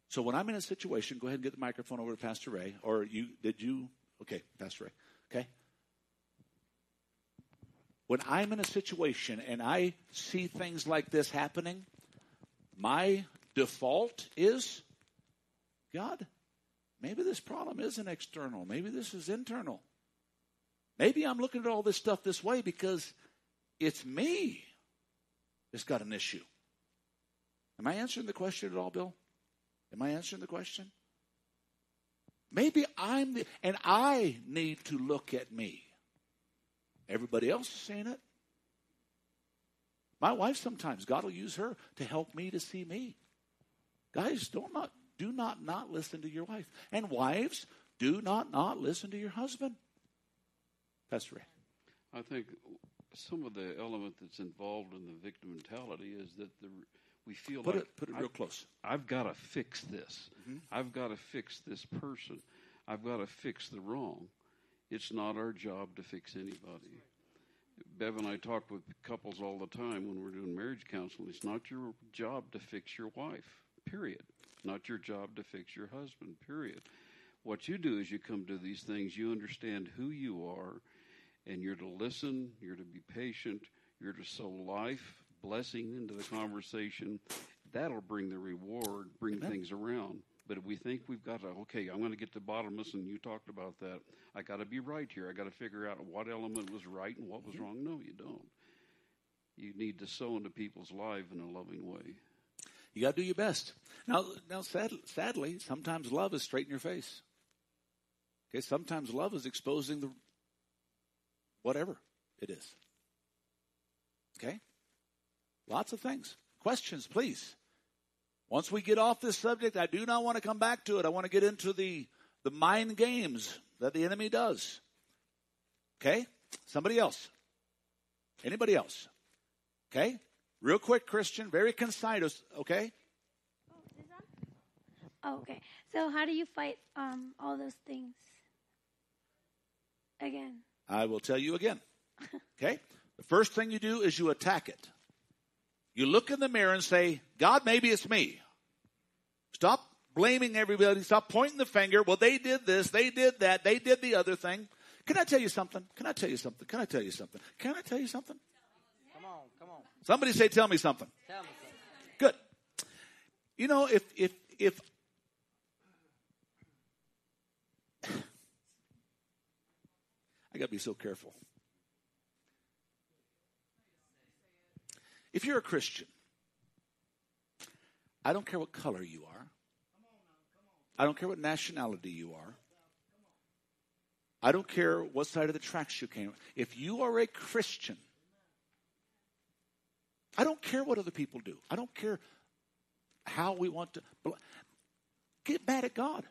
So when I'm in a situation, go ahead and get the microphone over to Pastor Ray. Or you did you okay, Pastor Ray. Okay. when I'm in a situation and I see things like this happening, my default is God, maybe this problem isn't external. Maybe this is internal. Maybe I'm looking at all this stuff this way because it's me that's got an issue. Am I answering the question at all, Bill? Am I answering the question? Maybe I'm the, and I need to look at me. Everybody else is saying it. My wife sometimes, God will use her to help me to see me. Guys, don't not do not not listen to your wife. And wives, do not not listen to your husband. Pastor Ray. I think some of the element that's involved in the victim mentality is that the we feel Put like it put it real I've- close. I've got to fix this. Mhm. I've got to fix this person. I've got to fix the wrong. It's not our job to fix anybody. Bev and I talk with couples all the time when we're doing marriage counseling. It's not your job to fix your wife, period. Not your job to fix your husband, period. What you do is you come to these things, you understand who you are, and you're to listen, you're to be patient, you're to sow life, blessing into the conversation. That'll bring the reward, bring Amen. things around. But if we think we've got to, okay, I'm going to get to the bottom of this, and you talked about that. I got to be right here. I got to figure out what element was right and what was Mm-hmm. wrong. No, you don't. You need to sow into people's life in a loving way. You got to do your best. Now, now, sad, sadly, sometimes love is straight in your face. Okay, sometimes love is exposing the whatever it is. Okay, lots of things. Questions, please. Once we get off this subject, I do not want to come back to it. I want to get into the the mind games that the enemy does. Okay, somebody else. Anybody else? Okay, real quick, Christian, very concise. Okay. Oh, okay. So how do you fight um all those things? Again. I will tell you again. Okay? The first thing you do is you attack it. You look in the mirror and say, God, maybe it's me. Stop blaming everybody. Stop pointing the finger. Well, they did this. They did that. They did the other thing. Can I tell you something? Can I tell you something? Can I tell you something? Can I tell you something? Come on, come on. Somebody say, tell me something. Tell me something. Good. You know, if, if, if, I gotta be so careful. If you're a Christian, I don't care what color you are. I don't care what nationality you are. I don't care what side of the tracks you came. If you are a Christian, I don't care what other people do. I don't care how we want to get mad at God.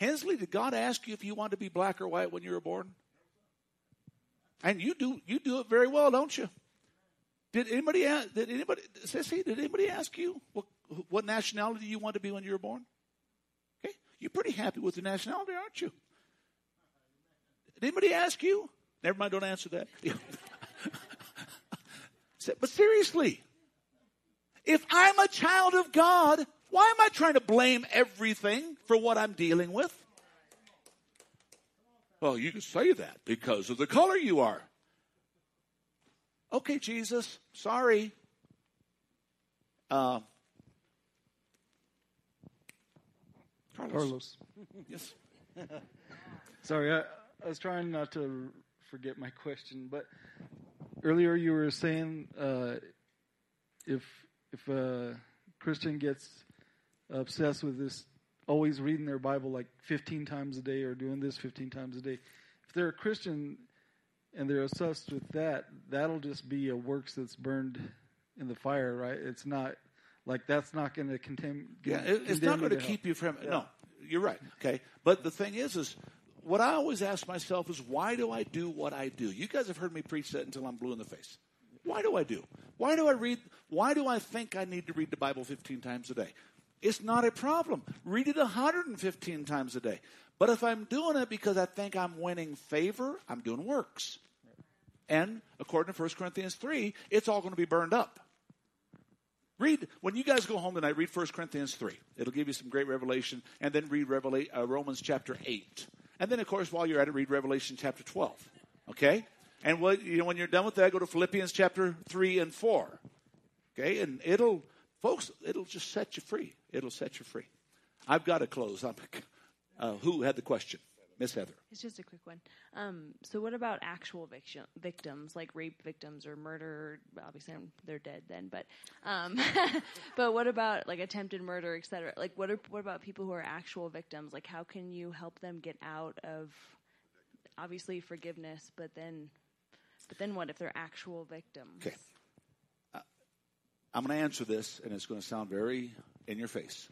Hensley, did God ask you if you wanted to be black or white when you were born? And you do you do it very well, don't you? Did anybody ask, did anybody Sissy, did anybody ask you what what nationality you want to be when you were born? Okay, you're pretty happy with the nationality, aren't you? Did anybody ask you? Never mind, don't answer that. but seriously, if I'm a child of God, why am I trying to blame everything for what I'm dealing with? Well, you can say that because of the color you are. Okay, Jesus, sorry. Uh, Carlos. Carlos. Yes. Sorry, I, I was trying not to forget my question, but earlier you were saying uh, if if a Christian gets obsessed with this, always reading their Bible like 15 times a day or doing this 15 times a day, if they're a Christian and they're obsessed with that, that'll just be a works that's burned in the fire, right? It's not like that's not going to contain. Yeah, it, it's not going to keep you from. No, you're right. Okay, but the thing is, is what I always ask myself is, why do I do what I do? You guys have heard me preach that until I'm blue in the face. Why do I do? Why do I read? Why do I think I need to read the Bible 15 times a day? It's not a problem. Read it 115 times a day. But if I'm doing it because I think I'm winning favor, I'm doing works. And according to 1 Corinthians 3, it's all going to be burned up. Read, when you guys go home tonight, read 1 Corinthians 3. It'll give you some great revelation. And then read Revela- uh, Romans chapter 8. And then, of course, while you're at it, read Revelation chapter 12. Okay? And what, you know, when you're done with that, go to Philippians chapter 3 and 4. Okay? And it'll, folks, it'll just set you free. It'll set you free. I've got to close. Uh, who had the question? Miss Heather. It's just a quick one. Um, so, what about actual victim, victims, like rape victims or murder? Obviously, they're dead then. But, um, but what about like attempted murder, etc.? Like, what are what about people who are actual victims? Like, how can you help them get out of obviously forgiveness, but then, but then what if they're actual victims? Okay. Uh, I'm going to answer this, and it's going to sound very in your face.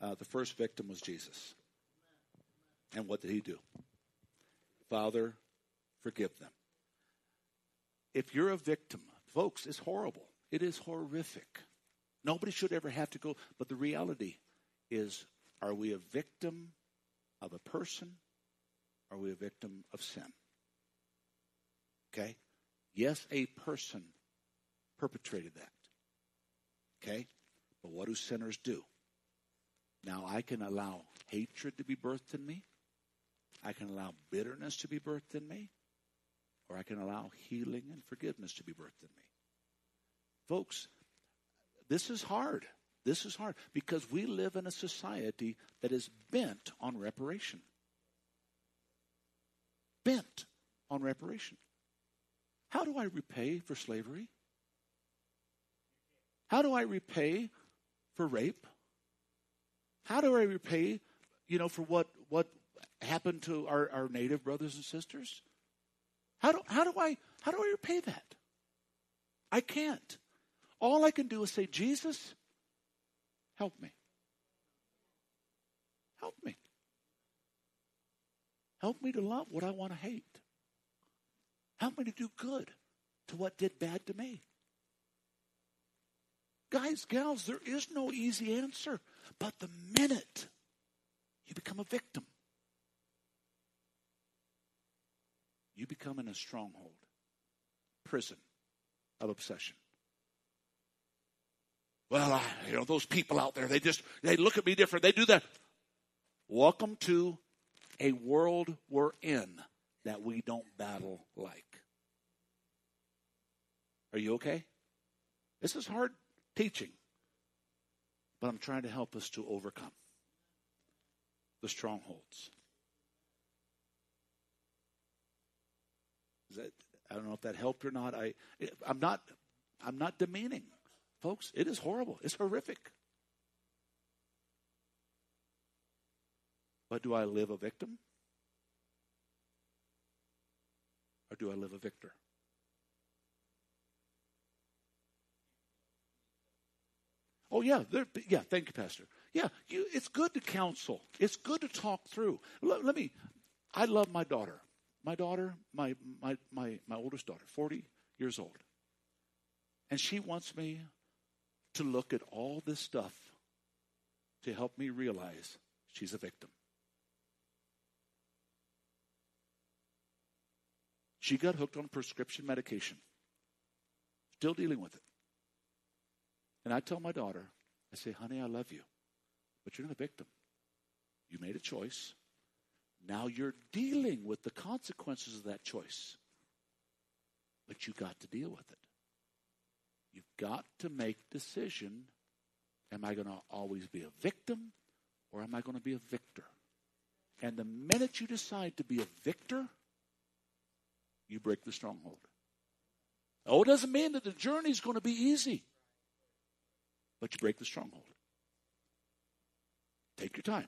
Uh, the first victim was Jesus. And what did he do? Father, forgive them. If you're a victim, folks, it's horrible. It is horrific. Nobody should ever have to go. But the reality is are we a victim of a person? Are we a victim of sin? Okay? Yes, a person perpetrated that. Okay? But what do sinners do? Now I can allow hatred to be birthed in me. I can allow bitterness to be birthed in me, or I can allow healing and forgiveness to be birthed in me. Folks, this is hard. This is hard because we live in a society that is bent on reparation. Bent on reparation. How do I repay for slavery? How do I repay for rape? How do I repay, you know, for what, what happened to our, our native brothers and sisters? How do, how do I how do I repay that? I can't. All I can do is say, Jesus, help me. Help me. Help me to love what I want to hate. Help me to do good to what did bad to me. Guys, gals, there is no easy answer. But the minute you become a victim, you become in a stronghold, prison of obsession. Well, I, you know, those people out there, they just, they look at me different. They do that. Welcome to a world we're in that we don't battle like. Are you okay? This is hard teaching, but I'm trying to help us to overcome the strongholds. That, I don't know if that helped or not. I, I'm not, I'm not demeaning, folks. It is horrible. It's horrific. But do I live a victim? Or do I live a victor? Oh yeah, yeah. Thank you, Pastor. Yeah, you, it's good to counsel. It's good to talk through. Let, let me. I love my daughter. My daughter, my my my my oldest daughter, forty years old, and she wants me to look at all this stuff to help me realize she's a victim. She got hooked on prescription medication. Still dealing with it. And I tell my daughter, I say, honey, I love you, but you're not a victim. You made a choice. Now you're dealing with the consequences of that choice. But you got to deal with it. You've got to make decision. Am I going to always be a victim or am I going to be a victor? And the minute you decide to be a victor, you break the stronghold. Oh, it doesn't mean that the journey is going to be easy but you break the stronghold. Take your time.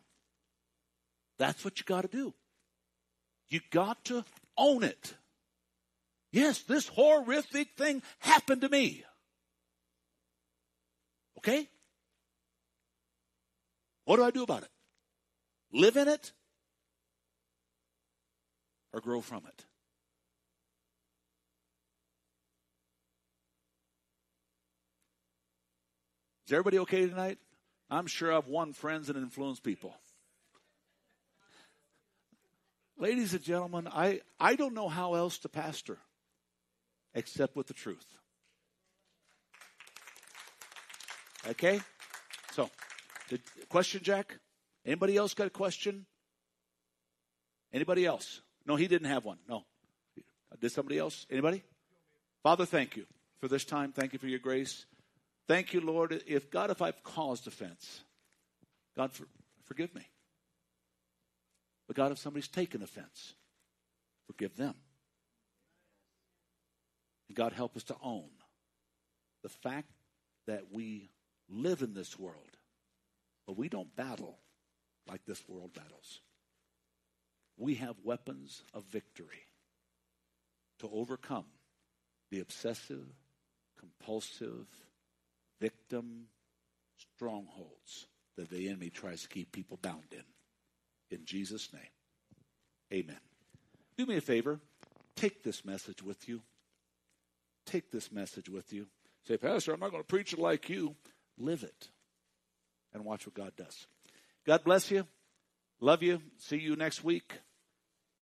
That's what you got to do. You got to own it. Yes, this horrific thing happened to me. Okay? What do I do about it? Live in it or grow from it? Is everybody okay tonight? I'm sure I've won friends and influenced people. Ladies and gentlemen, I, I don't know how else to pastor except with the truth. Okay? So, the question, Jack? Anybody else got a question? Anybody else? No, he didn't have one. No. Did somebody else? Anybody? Father, thank you for this time. Thank you for your grace. Thank you, Lord. If God, if I've caused offense, God, for, forgive me. But God, if somebody's taken offense, forgive them. And God, help us to own the fact that we live in this world, but we don't battle like this world battles. We have weapons of victory to overcome the obsessive, compulsive, victim strongholds that the enemy tries to keep people bound in. In Jesus' name, amen. Do me a favor, take this message with you. Take this message with you. Say, Pastor, I'm not going to preach it like you. Live it and watch what God does. God bless you. Love you. See you next week.